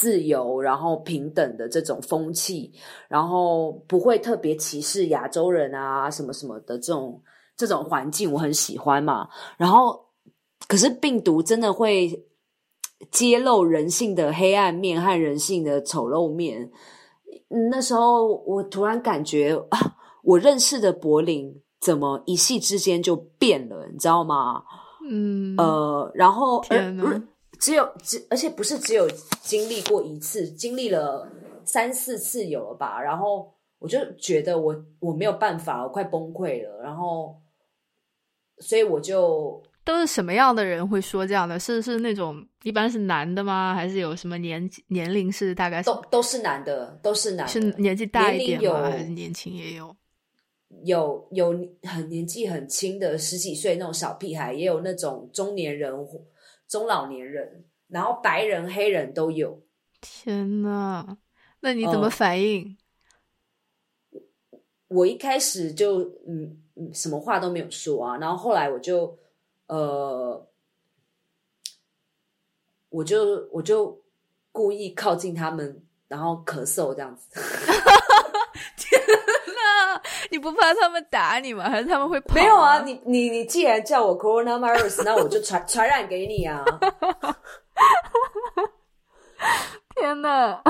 自由，然后平等的这种风气，然后不会特别歧视亚洲人啊，什么什么的这种这种环境，我很喜欢嘛。然后，可是病毒真的会揭露人性的黑暗面和人性的丑陋面。那时候，我突然感觉啊，我认识的柏林怎么一夕之间就变了，你知道吗？嗯，呃，然后。只有只，而且不是只有经历过一次，经历了三四次有了吧？然后我就觉得我我没有办法，我快崩溃了。然后，所以我就都是什么样的人会说这样的？是是那种一般是男的吗？还是有什么年年龄是大概都都是男的，都是男，是年纪大一点吗？还是年轻也有？有有很年纪很轻的十几岁那种小屁孩，也有那种中年人。中老年人，然后白人、黑人都有。天呐，那你怎么反应？我一开始就嗯嗯，什么话都没有说啊。然后后来我就呃，我就我就故意靠近他们，然后咳嗽这样子。你不怕他们打你吗？还是他们会？没有啊，你你你既然叫我 coronavirus，那我就传 传染给你啊！天呐，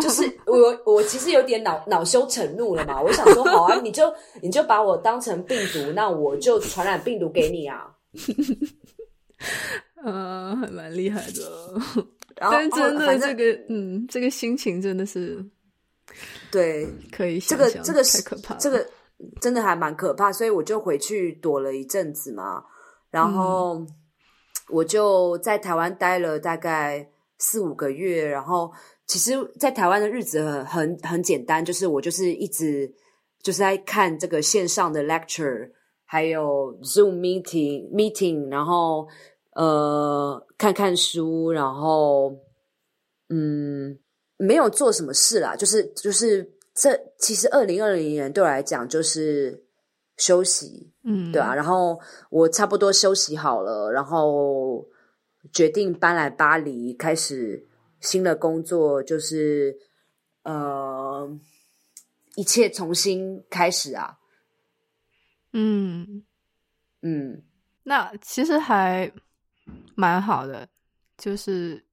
就是我我其实有点恼恼羞成怒了嘛。我想说，好啊，你就你就把我当成病毒，那我就传染病毒给你啊。嗯，还蛮厉害的。然后真的这个嗯，这个心情真的是对可以这个这个是太可怕了，这个真的还蛮可怕，所以我就回去躲了一阵子嘛，然后我就在台湾待了大概四五个月，然后其实，在台湾的日子很很很简单，就是我就是一直就是在看这个线上的 lecture，还有 Zoom meeting meeting，然后呃看看书，然后嗯没有做什么事啦，就是就是这其实二零二零年对我来讲就是休息，嗯，对啊，然后我差不多休息好了，然后决定搬来巴黎，开始新的工作，就是呃，一切重新开始啊。嗯，嗯，那其实还蛮好的，就是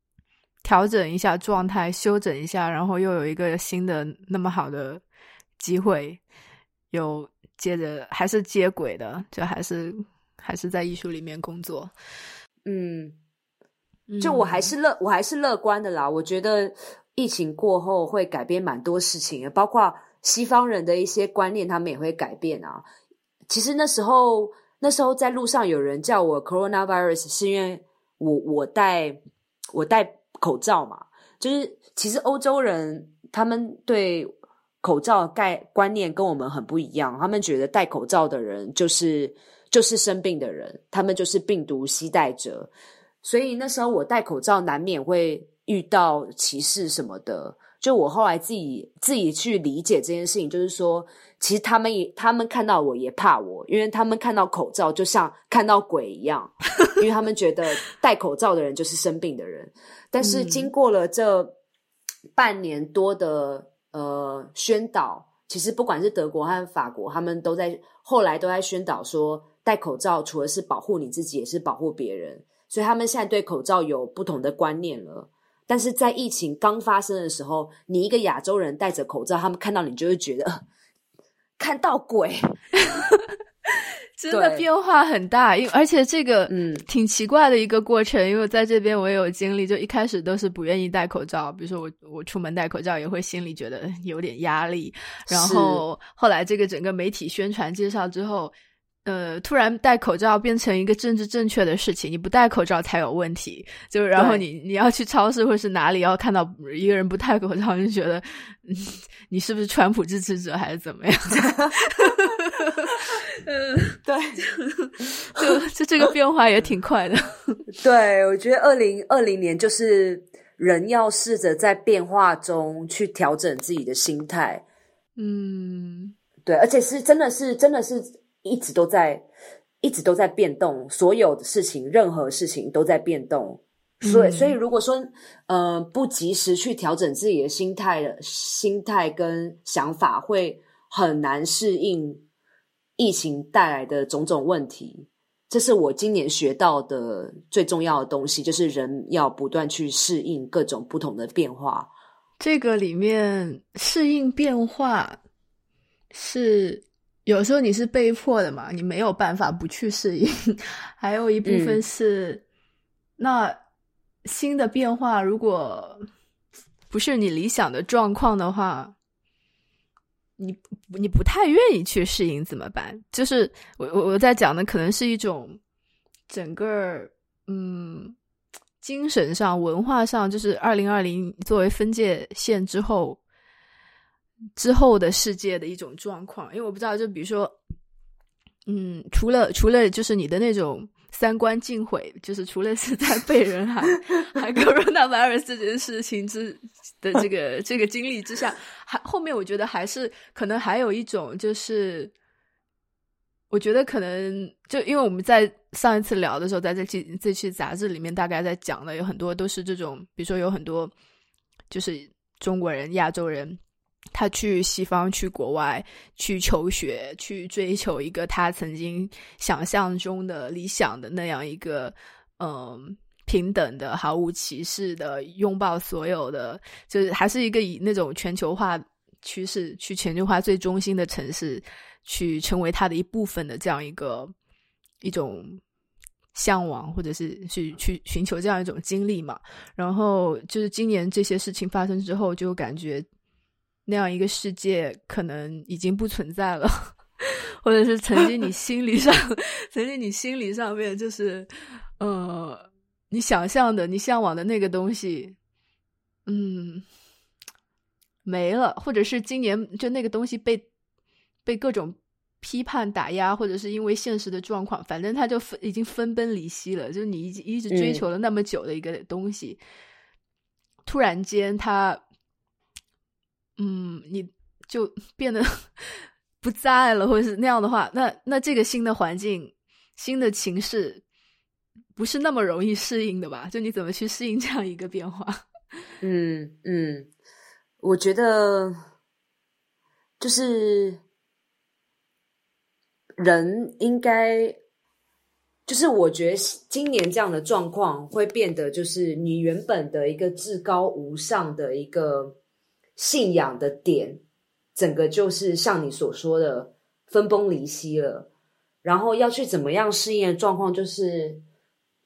调整一下状态，休整一下，然后又有一个新的那么好的机会，有接着还是接轨的，就还是还是在艺术里面工作。嗯，就我还是乐，我还是乐观的啦。我觉得疫情过后会改变蛮多事情的，包括西方人的一些观念，他们也会改变啊。其实那时候，那时候在路上有人叫我 coronavirus，是因为我我戴我戴口罩嘛。就是其实欧洲人他们对口罩概观念跟我们很不一样，他们觉得戴口罩的人就是就是生病的人，他们就是病毒携带者。所以那时候我戴口罩难免会遇到歧视什么的。就我后来自己自己去理解这件事情，就是说，其实他们也他们看到我也怕我，因为他们看到口罩就像看到鬼一样，因为他们觉得戴口罩的人就是生病的人。但是经过了这半年多的呃宣导，其实不管是德国和法国，他们都在后来都在宣导说，戴口罩除了是保护你自己，也是保护别人。所以他们现在对口罩有不同的观念了。但是在疫情刚发生的时候，你一个亚洲人戴着口罩，他们看到你就会觉得、呃看到鬼。真的变化很大，因为而且这个嗯挺奇怪的一个过程，因为我在这边我也有经历，就一开始都是不愿意戴口罩，比如说我我出门戴口罩也会心里觉得有点压力，然后后来这个整个媒体宣传介绍之后。呃，突然戴口罩变成一个政治正确的事情，你不戴口罩才有问题。就然后你你要去超市或是哪里，要看到一个人不戴口罩，你就觉得，嗯，你是不是川普支持者还是怎么样？嗯，对就就这个变化也挺快的。对，我觉得二零二零年就是人要试着在变化中去调整自己的心态。嗯对，而且是真的是真的是一直都在一直都在变动，所有的事情，任何事情都在变动。所以，嗯所以如果说，呃，不及时去调整自己的心态的心态跟想法，会很难适应疫情带来的种种问题。这是我今年学到的最重要的东西，就是人要不断去适应各种不同的变化。这个里面适应变化是有时候你是被迫的嘛，你没有办法不去适应。还有一部分嗯是，那新的变化如果不是你理想的状况的话，你你不太愿意去适应怎么办？就是我我我在讲的可能是一种整个嗯精神上、文化上，就是二零二零作为分界线之后之后的世界的一种状况。因为我不知道，就比如说，嗯，除了除了就是你的那种三观尽毁，就是除了是在 被人喊喊 coronavirus 这件事情之的这个这个经历之下，还后面我觉得还是可能还有一种就是。我觉得可能就因为我们在上一次聊的时候，在这期这期杂志里面，大概在讲的有很多都是这种，比如说有很多就是中国人、亚洲人，他去西方、去国外去求学，去追求一个他曾经想象中的理想的那样一个嗯平等的、毫无歧视的、拥抱所有的，就是还是一个以那种全球化趋势去全球化最中心的城市。去成为他的一部分的这样一个一种向往，或者是去去寻求这样一种经历嘛。然后就是今年这些事情发生之后，就感觉那样一个世界可能已经不存在了，或者是曾经你心理上，曾经你心理上面就是呃，你想象的、你向往的那个东西，嗯，没了，或者是今年就那个东西被被各种。批判打压，或者是因为现实的状况，反正他就分已经分崩离析了。就是你一一直追求了那么久的一个东西，突然间他，嗯，你就 变得 不在了，或者是那样的话，那那这个新的环境、新的情势，不是那么容易适应的吧？就你怎么去适应这样一个变化？嗯嗯，我觉得就是。人应该，就是我觉得今年这样的状况会变得，就是你原本的一个至高无上的一个信仰的点，整个就是像你所说的分崩离析了。然后要去怎么样适应的状况，就是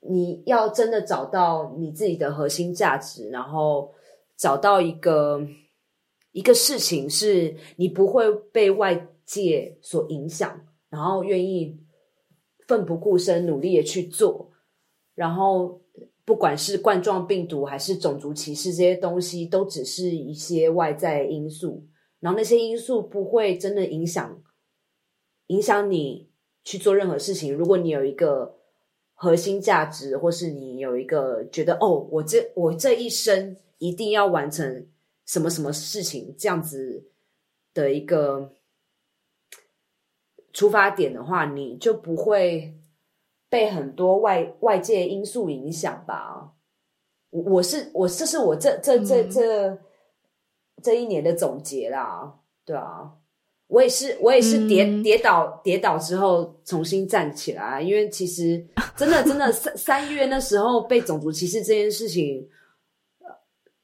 你要真的找到你自己的核心价值，然后找到一个一个事情是你不会被外界所影响。然后愿意奋不顾身、努力的去做，然后不管是冠状病毒还是种族歧视这些东西，都只是一些外在因素。然后那些因素不会真的影响影响你去做任何事情。如果你有一个核心价值，或是你有一个觉得哦，我这我这一生一定要完成什么什么事情，这样子的一个。出发点的话，你就不会被很多外外界因素影响吧？我我是我这是我这这这这这一年的总结啦，对啊，我也是我也是跌跌倒跌倒之后重新站起来，因为其实真的真的 三三月那时候被种族歧视这件事情，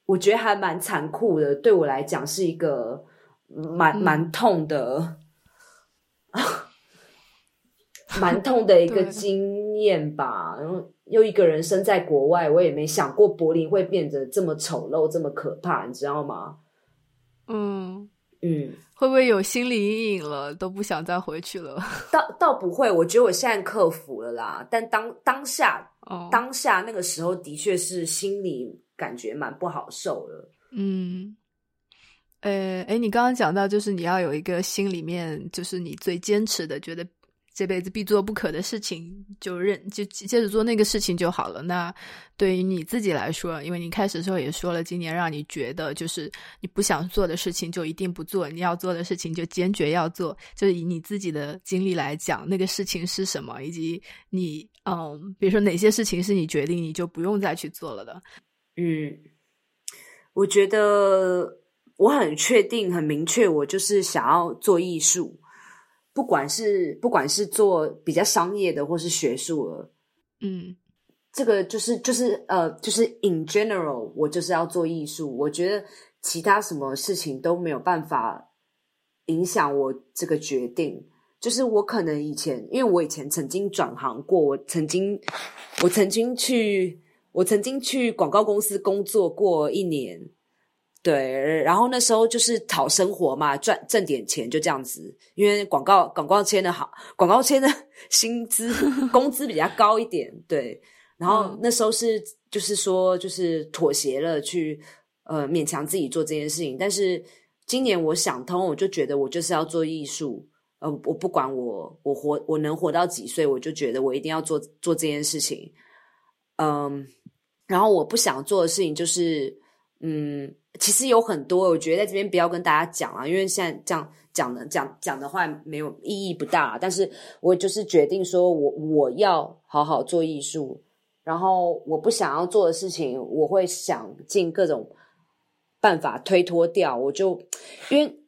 我觉得还蛮残酷的，对我来讲是一个蛮蛮痛的。蛮痛的一个经验吧，然后又一个人生在国外，我也没想过柏林会变得这么丑陋、这么可怕，你知道吗？嗯嗯，会不会有心理阴影了，都不想再回去了？倒倒不会，我觉得我现在克服了啦。但当当下，哦当下那个时候，的确是心里感觉蛮不好受的。嗯，呃，哎，你刚刚讲到，就是你要有一个心里面，就是你最坚持的，觉得。这辈子必做不可的事情，就认就接着做那个事情就好了。那对于你自己来说，因为你开始的时候也说了，今年让你觉得就是你不想做的事情就一定不做，你要做的事情就坚决要做。就是以你自己的经历来讲，那个事情是什么，以及你嗯，比如说哪些事情是你决定你就不用再去做了的。嗯，我觉得我很确定、很明确，我就是想要做艺术。不管是不管是做比较商业的，或是学术的，嗯，这个就是就是呃，就是 in general，我就是要做艺术。我觉得其他什么事情都没有办法影响我这个决定。就是我可能以前，因为我以前曾经转行过，我曾经我曾经去我曾经去广告公司工作过一年。对，然后那时候就是讨生活嘛，赚挣点钱就这样子。因为广告广告签的好，广告签的 薪资工资比较高一点。对，然后那时候是就是说就是妥协了，去呃勉强自己做这件事情。但是今年我想通，我就觉得我就是要做艺术。呃，我不管我我活我能活到几岁，我就觉得我一定要做做这件事情。嗯，然后我不想做的事情就是嗯。其实有很多，我觉得在这边不要跟大家讲啊，因为现在这样讲的讲讲的话没有意义不大。但是我就是决定说，我我要好好做艺术，然后我不想要做的事情，我会想尽各种办法推脱掉。我就因为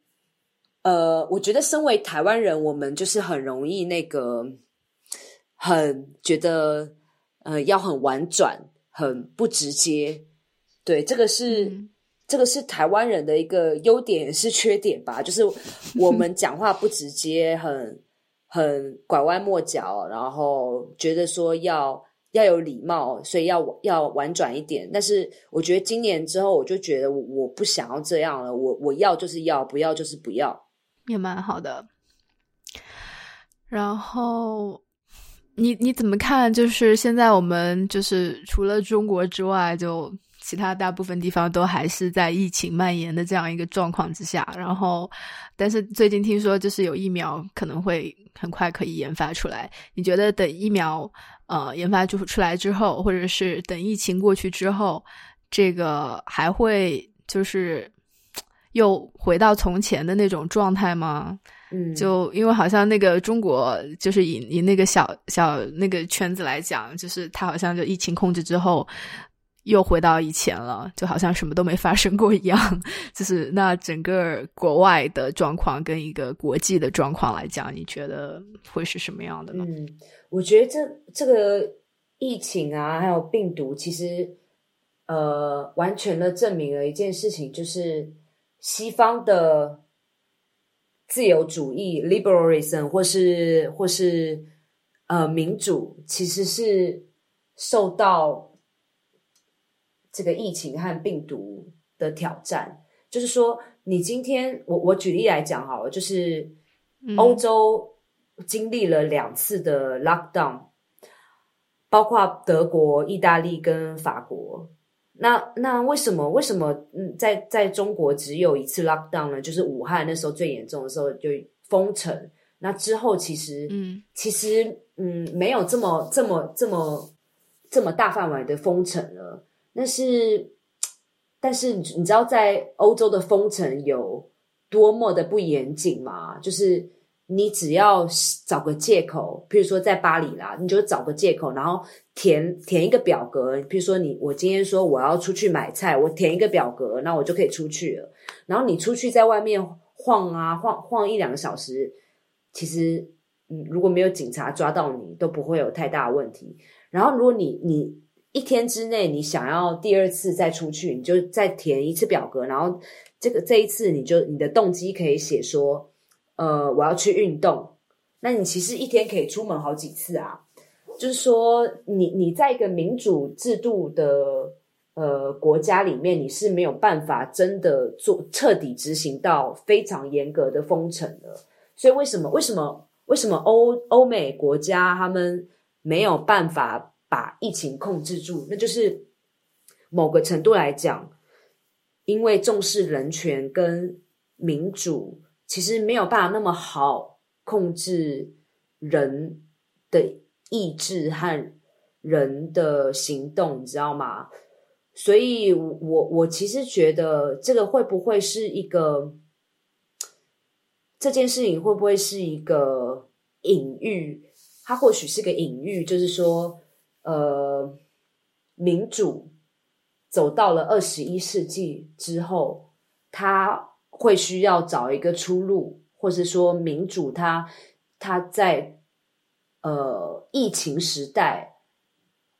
呃，我觉得身为台湾人，我们就是很容易那个很觉得呃要很婉转，很不直接。对，这个是。这个是台湾人的一个优点也是缺点吧，就是我们讲话不直接，很很拐弯抹角，然后觉得说要要有礼貌，所以要要婉转一点。但是我觉得今年之后，我就觉得我不想要这样了。我我要就是要，不要就是不要，也蛮好的。然后你你怎么看？就是现在我们就是除了中国之外，就。其他大部分地方都还是在疫情蔓延的这样一个状况之下，然后，但是最近听说就是有疫苗可能会很快可以研发出来。你觉得等疫苗呃研发出出来之后，或者是等疫情过去之后，这个还会就是又回到从前的那种状态吗？嗯，就因为好像那个中国就是以以那个小小那个圈子来讲，就是它好像就疫情控制之后。又回到以前了，就好像什么都没发生过一样。就是那整个国外的状况跟一个国际的状况来讲，你觉得会是什么样的呢？嗯，我觉得这这个疫情啊，还有病毒，其实呃，完全的证明了一件事情，就是西方的自由主义 （liberalism） 或是或是呃民主，其实是受到。这个疫情和病毒的挑战，就是说，你今天我我举例来讲好了，就是欧洲经历了两次的 lockdown，包括德国、意大利跟法国。那那为什么为什么嗯在在中国只有一次 lockdown 呢？就是武汉那时候最严重的时候就封城。那之后其实嗯其实嗯没有这么这么这么这么大范围的封城了。但是，但是你知道在欧洲的封城有多么的不严谨吗？就是你只要找个借口，譬如说在巴黎啦，你就找个借口，然后填填一个表格。譬如说你我今天说我要出去买菜，我填一个表格，那我就可以出去了。然后你出去在外面晃啊晃晃一两个小时，其实嗯如果没有警察抓到你，都不会有太大问题。然后如果你你。一天之内，你想要第二次再出去，你就再填一次表格，然后这个这一次你就你的动机可以写说，呃，我要去运动。那你其实一天可以出门好几次啊。就是说，你你在一个民主制度的呃国家里面，你是没有办法真的做彻底执行到非常严格的封城的。所以为什么为什么为什么欧欧美国家他们没有办法？把疫情控制住，那就是某个程度来讲，因为重视人权跟民主，其实没有办法那么好控制人的意志和人的行动，你知道吗？所以，我我其实觉得这个会不会是一个这件事情会不会是一个隐喻？它或许是个隐喻，就是说。呃，民主走到了二十一世纪之后，他会需要找一个出路，或是说民主，它它在呃疫情时代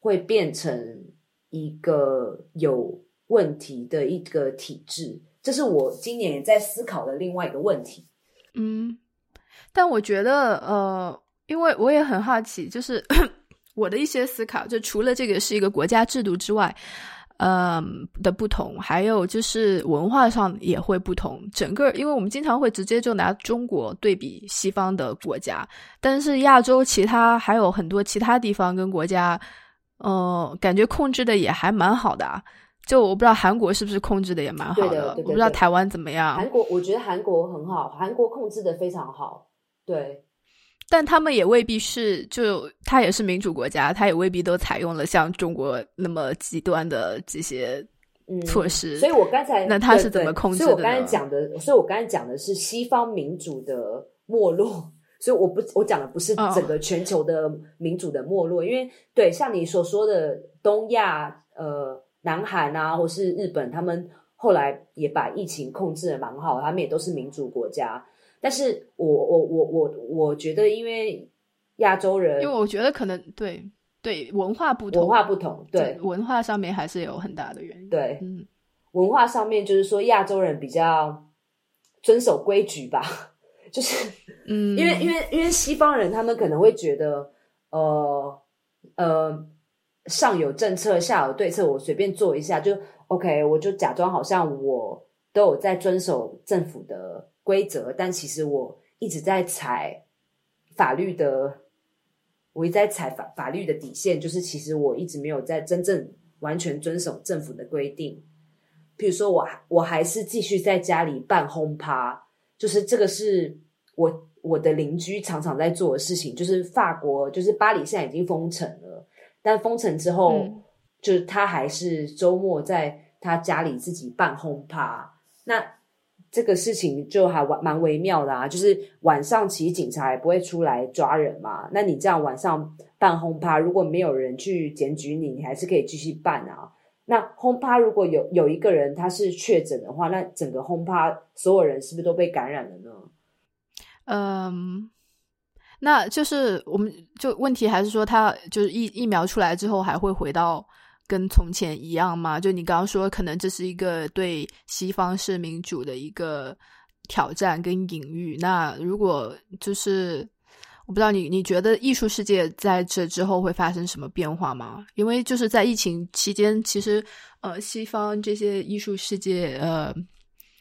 会变成一个有问题的一个体制，这是我今年也在思考的另外一个问题。嗯，但我觉得呃，因为我也很好奇，就是。我的一些思考，就除了这个是一个国家制度之外，嗯的不同，还有就是文化上也会不同。整个，因为我们经常会直接就拿中国对比西方的国家，但是亚洲其他还有很多其他地方跟国家，呃，感觉控制的也还蛮好的。就我不知道韩国是不是控制的也蛮好的，我不知道台湾怎么样。韩国，我觉得韩国很好，韩国控制的非常好，对。但他们也未必是，就他也是民主国家，他也未必都采用了像中国那么极端的这些措施。所以我刚才那他是怎么控制的？所以我刚才讲的，所以我刚才讲的是西方民主的没落。所以我不，我讲的不是整个全球的民主的没落，因为对像你所说的东亚，呃，南韩啊，或是日本，他们后来也把疫情控制的蛮好，他们也都是民主国家。但是我我我我我觉得，因为亚洲人，因为我觉得可能对对文化不同，文化不同，对文化上面还是有很大的原因。对，嗯，文化上面就是说亚洲人比较遵守规矩吧，就是嗯，因为因为因为西方人他们可能会觉得，呃呃，上有政策，下有对策，我随便做一下就 OK，我就假装好像我都有在遵守政府的规则，但其实我一直在踩法律的，我一直在踩法法律的底线，就是其实我一直没有在真正完全遵守政府的规定。比如说，我我还是继续在家里办轰趴，就是这个是我我的邻居常常在做的事情。就是法国，就是巴黎现在已经封城了，但封城之后，就是他还是周末在他家里自己办轰趴。那这个事情就还蛮微妙的啊，就是晚上其实警察也不会出来抓人嘛。那你这样晚上办轰趴，如果没有人去检举你，你还是可以继续办啊。那轰趴如果有有一个人他是确诊的话，那整个轰趴所有人是不是都被感染了呢？嗯，那就是我们就问题还是说，他就是疫疫苗出来之后还会回到跟从前一样吗？就你刚刚说，可能这是一个对西方式民主的一个挑战跟隐喻。那如果就是。我不知道你你觉得艺术世界在这之后会发生什么变化吗？因为就是在疫情期间，其实呃，西方这些艺术世界呃，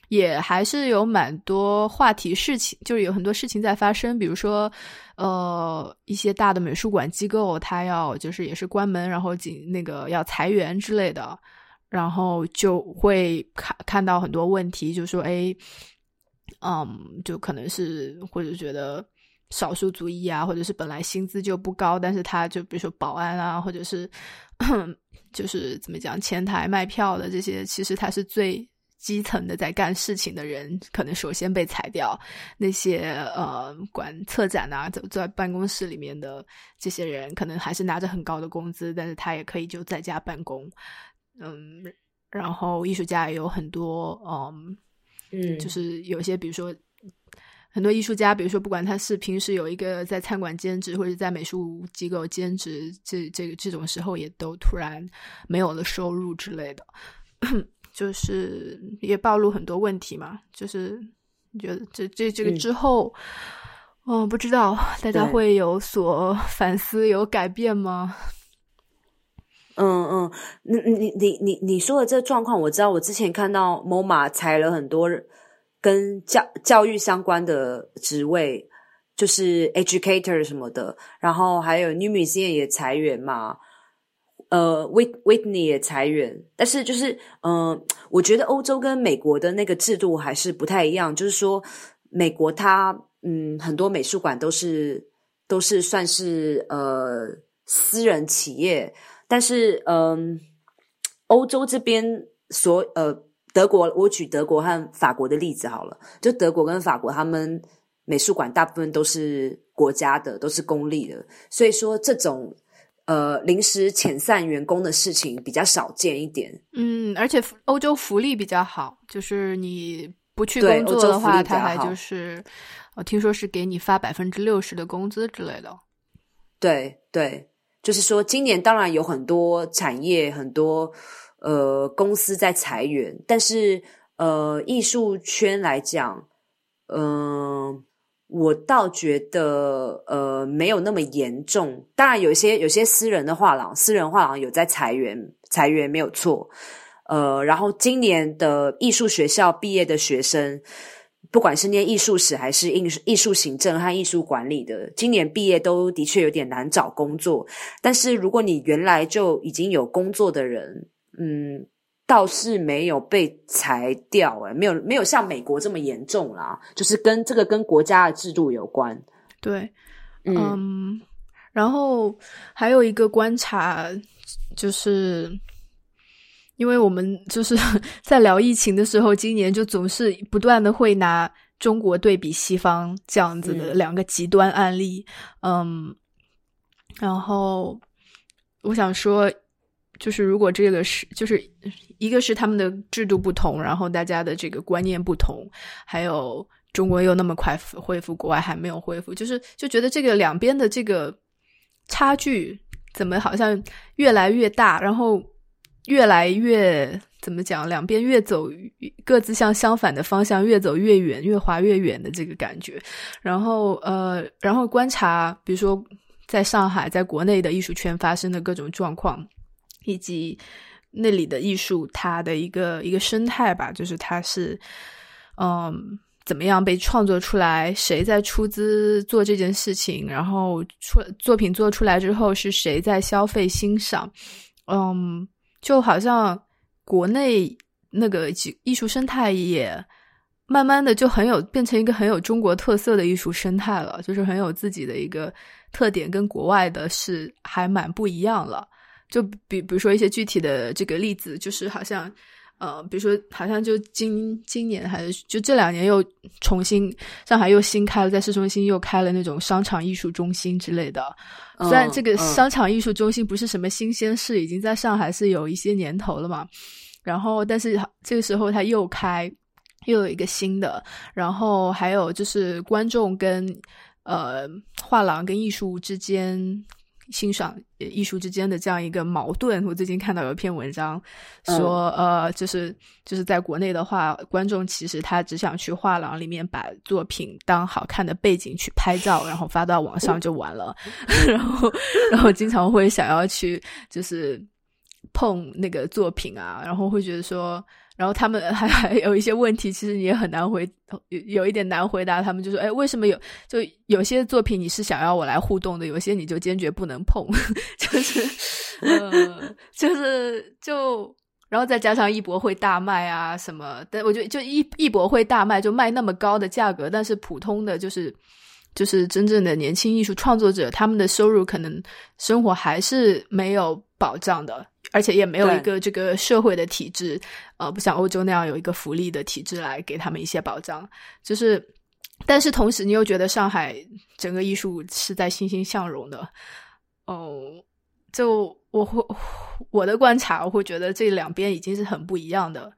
也还是有蛮多话题事情，就是有很多事情在发生。比如说呃，一些大的美术馆机构，它要就是也是关门，然后紧那个要裁员之类的，然后就会看看到很多问题，就说哎，嗯，就可能是或者觉得。少数族裔啊，或者是本来薪资就不高，但是他就比如说保安啊，或者是 就是怎么讲前台卖票的这些，其实他是最基层的在干事情的人，可能首先被裁掉。那些呃管策展啊，坐在办公室里面的这些人，可能还是拿着很高的工资，但是他也可以就在家办公。嗯，然后艺术家也有很多，嗯嗯，就是有些比如说。很多艺术家，比如说，不管他是平时有一个在餐馆兼职，或者在美术机构兼职，这这个这种时候，也都突然没有了收入之类的，就是也暴露很多问题嘛。就是你觉得这这这个之后，哦，不知道大家会有所 反思、有改变吗？嗯嗯，你你你你你说的这个状况，我知道，我之前看到某马裁了很多。跟教教育相关的职位，就是 educator 什么的，然后还有 New Museum 也裁员嘛，呃，Wit Whitney 也裁员，但是就是，嗯，我觉得欧洲跟美国的那个制度还是不太一样，就是说，美国它，嗯，很多美术馆都是都是算是呃私人企业，但是，嗯，欧洲这边所呃。德国，我举德国和法国的例子好了。就德国跟法国，他们美术馆大部分都是国家的，都是公立的，所以说这种呃临时遣散员工的事情比较少见一点。嗯，而且欧洲福利比较好，就是你不去工作的话，他还就是我听说是给你发百分之六十的工资之类的。对对，就是说今年当然有很多产业很多。呃，公司在裁员，但是呃，艺术圈来讲，嗯，我倒觉得呃没有那么严重。当然，有些有些私人的画廊，私人画廊有在裁员，裁员没有错。呃，然后今年的艺术学校毕业的学生，不管是念艺术史还是艺术艺术行政和艺术管理的，今年毕业都的确有点难找工作。但是如果你原来就已经有工作的人，嗯，倒是没有被裁掉，哎，没有没有像美国这么严重啦，就是跟这个跟国家的制度有关。对，嗯，然后还有一个观察，就是因为我们就是 在聊疫情的时候，今年就总是不断的会拿中国对比西方这样子的两个极端案例，嗯，然后我想说。就是如果这个是，就是一个是他们的制度不同，然后大家的这个观念不同，还有中国又那么快恢复，国外还没有恢复，就是就觉得这个两边的这个差距怎么好像越来越大，然后越来越怎么讲，两边越走各自向相反的方向，越走越远，越滑越远的这个感觉。然后呃，然后观察，比如说在上海，在国内的艺术圈发生的各种状况。以及那里的艺术它的一个一个生态吧，就是它是嗯。怎么样被创作出来？谁在出资做这件事情？然后出作品做出来之后，是谁在消费欣赏？嗯，就好像国内那个艺术生态也慢慢的就很有变成一个很有中国特色的艺术生态了，就是很有自己的一个特点，跟国外的是还蛮不一样了。就比比如说一些具体的这个例子，就是好像。呃，比如说，好像就今今年还是就这两年又重新上海又新开了，在市中心又开了那种商场艺术中心之类的。虽然这个商场艺术中心不是什么新鲜事，已经在上海是有一些年头了嘛。然后，但是这个时候它又开，又有一个新的。然后还有就是观众跟呃画廊跟艺术之间。欣赏艺术之间的这样一个矛盾，我最近看到有一篇文章说，呃，就是就是在国内的话，观众其实他只想去画廊里面把作品当好看的背景去拍照，然后发到网上就完了，然后然后经常会想要去就是碰那个作品啊，然后会觉得说。然后他们 还还有一些问题，其实你也很难回，有有一点难回答。他们就说：“哎，为什么有就有些作品你是想要我来互动的，有些你就坚决不能碰？就是，呃，就是就，然后再加上艺博会大卖啊什么，但我觉得就艺艺博会大卖就卖那么高的价格，但是普通的就是就是真正的年轻艺术创作者，他们的收入可能生活还是没有保障的。”而且也没有一个这个社会的体制，呃，不像欧洲那样有一个福利的体制来给他们一些保障。就是，但是同时你又觉得上海整个艺术是在欣欣向荣的。哦，就我会我的观察，我会觉得这两边已经是很不一样的，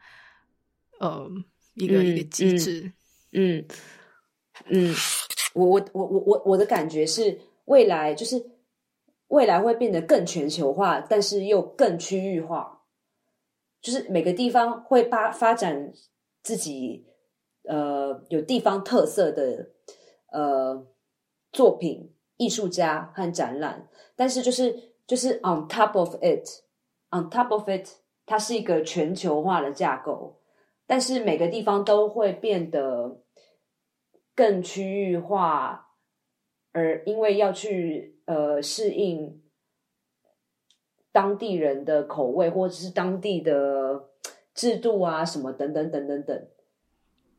呃，一个一个机制。嗯嗯，我我我我我我的感觉是未来就是。未来会变得更全球化，但是又更区域化，就是每个地方会发发展自己呃有地方特色的呃作品、艺术家和展览，但是就是就是 on top of it，on top of it，它是一个全球化的架构，但是每个地方都会变得更区域化，而因为要去。呃，适应当地人的口味，或者是当地的制度啊，什么等等等等等。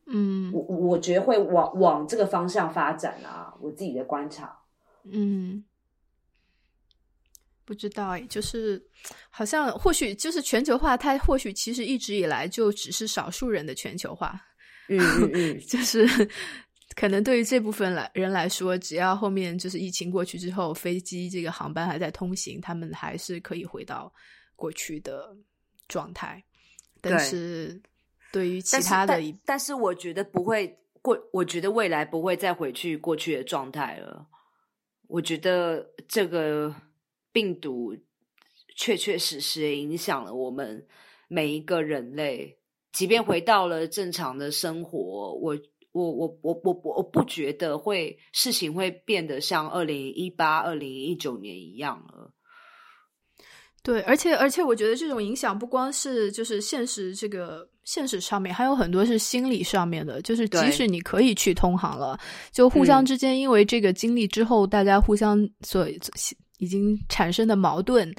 嗯，我我觉得会往往这个方向发展啊，我自己的观察。嗯，不知道哎，就是好像或许就是全球化，它或许其实一直以来就只是少数人的全球化。嗯嗯嗯，就是。可能对于这部分来人来说，只要后面就是疫情过去之后，飞机这个航班还在通行，他们还是可以回到过去的状态。但是对于其他的，但是我觉得不会过，我觉得未来不会再回去过去的状态了。我觉得这个病毒确确实实影响了我们每一个人类，即便回到了正常的生活，我。我我我我我我不觉得会事情会变得像二零一八、二零一九年一样了。对，而且而且，我觉得这种影响不光是就是现实这个现实上面，还有很多是心理上面的。就是即使你可以去通航了，就互相之间因为这个经历之后，大家互相所已经产生的矛盾。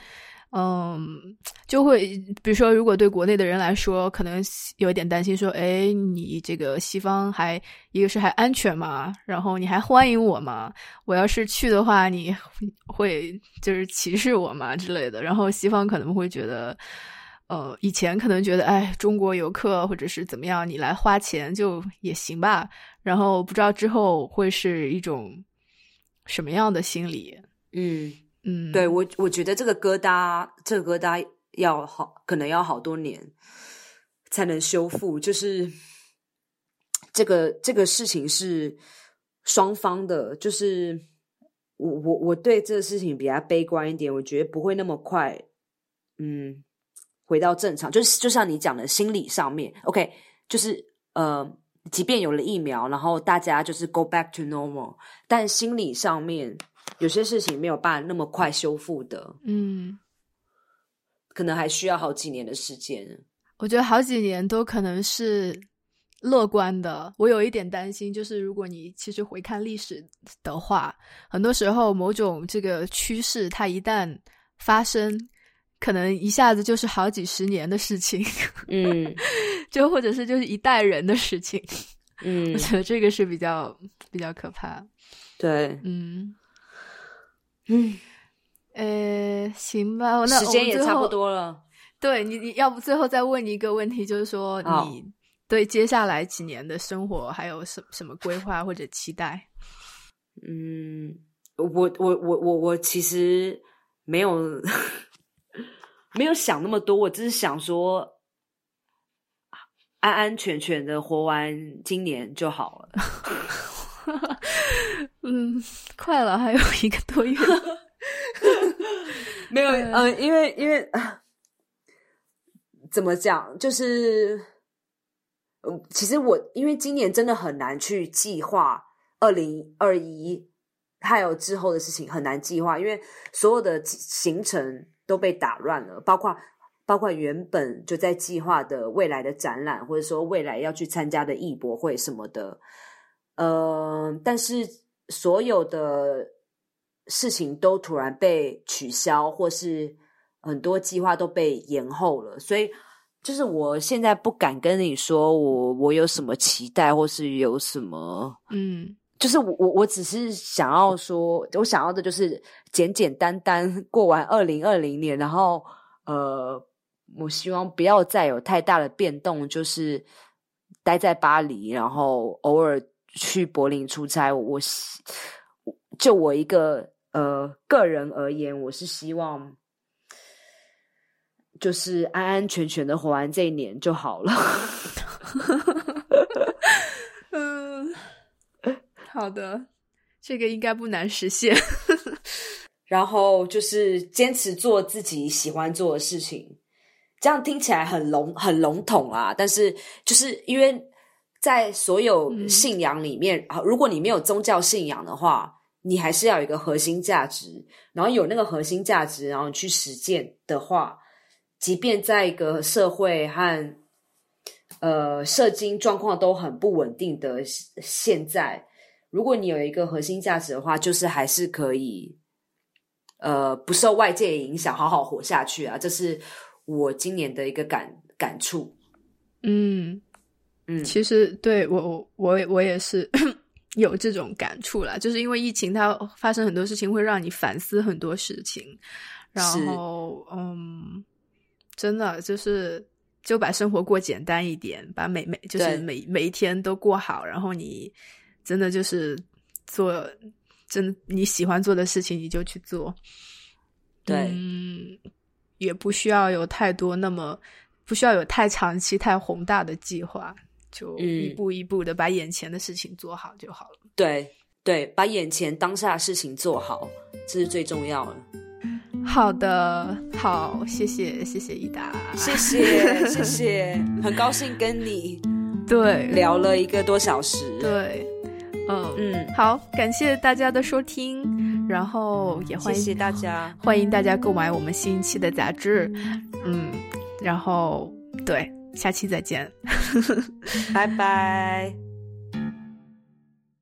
嗯，就会比如说，如果对国内的人来说，可能有一点担心，说，哎，你这个西方还一个是还安全吗，然后你还欢迎我吗？我要是去的话，你会就是歧视我吗之类的？然后西方可能会觉得，呃，以前可能觉得，哎，中国游客或者是怎么样，你来花钱就也行吧。然后不知道之后会是一种什么样的心理？嗯。嗯，对我我觉得这个疙瘩，这个疙瘩要好，可能要好多年才能修复。就是这个这个事情是双方的，就是我我我对这个事情比较悲观一点，我觉得不会那么快，嗯，回到正常。就是就像你讲的心理上面，OK，就是呃，即便有了疫苗，然后大家就是 go back to normal，但心理上面。有些事情没有办法那么快修复的，嗯，可能还需要好几年的时间。我觉得好几年都可能是乐观的。我有一点担心，就是如果你其实回看历史的话，很多时候某种这个趋势它一旦发生，可能一下子就是好几十年的事情。嗯，就或者是就是一代人的事情。嗯，我觉得这个是比较比较可怕。对，嗯嗯，呃，行吧，那时间也差不。多了。对你，你要不最后再问你一个问题，就是说你对接下来几年的生活还有什什么规划或者期待？嗯，我我我我我其实没有 没有想那么多，我只是想说安安全全的活完今年就好了。嗯，快了，还有一个多月。没有，嗯嗯、因为因为啊怎么讲，就是，嗯，其实我因为今年真的很难去计划二零二一还有之后的事情，很难计划，因为所有的行程都被打乱了，包括包括原本就在计划的未来的展览，或者说未来要去参加的艺博会什么的，呃，但是所有的事情都突然被取消，或是很多计划都被延后了，所以就是我现在不敢跟你说我我有什么期待，或是有什么，嗯。就是我我我只是想要说，我想要的就是简简单单过完二零二零年，然后呃，我希望不要再有太大的变动，就是待在巴黎，然后偶尔去柏林出差。我就我一个呃个人而言，我是希望就是安安全全的活完这一年就好了。嗯，好的，这个应该不难实现。然后就是坚持做自己喜欢做的事情。这样听起来很笼很笼统啊，但是就是因为在所有嗯信仰里面，啊、如果你没有宗教信仰的话，你还是要有一个核心价值，然后有那个核心价值，然后你去实践的话，即便在一个社会和呃社经状况都很不稳定的现在，如果你有一个核心价值的话，就是还是可以呃不受外界影响，好好活下去啊！这是我今年的一个感感触。嗯，嗯，其实对我我我也我也是 有这种感触啦，就是因为疫情它发生很多事情，会让你反思很多事情，然后嗯，真的就是就把生活过简单一点，把每每就是每每一天都过好，然后你真的就是做真你喜欢做的事情，你就去做，对。嗯，也不需要有太多那么不需要有太长期、太宏大的计划，就嗯一步一步的把眼前的事情做好就好了。对对，把眼前当下的事情做好，这是最重要的。好的，好，谢谢，谢谢益达，谢谢谢谢，很高兴跟你 对聊了一个多小时。对，嗯嗯，好，感谢大家的收听，然后也欢迎谢谢大家，欢迎大家购买我们新一期的杂志，嗯，然后对，下期再见。拜拜。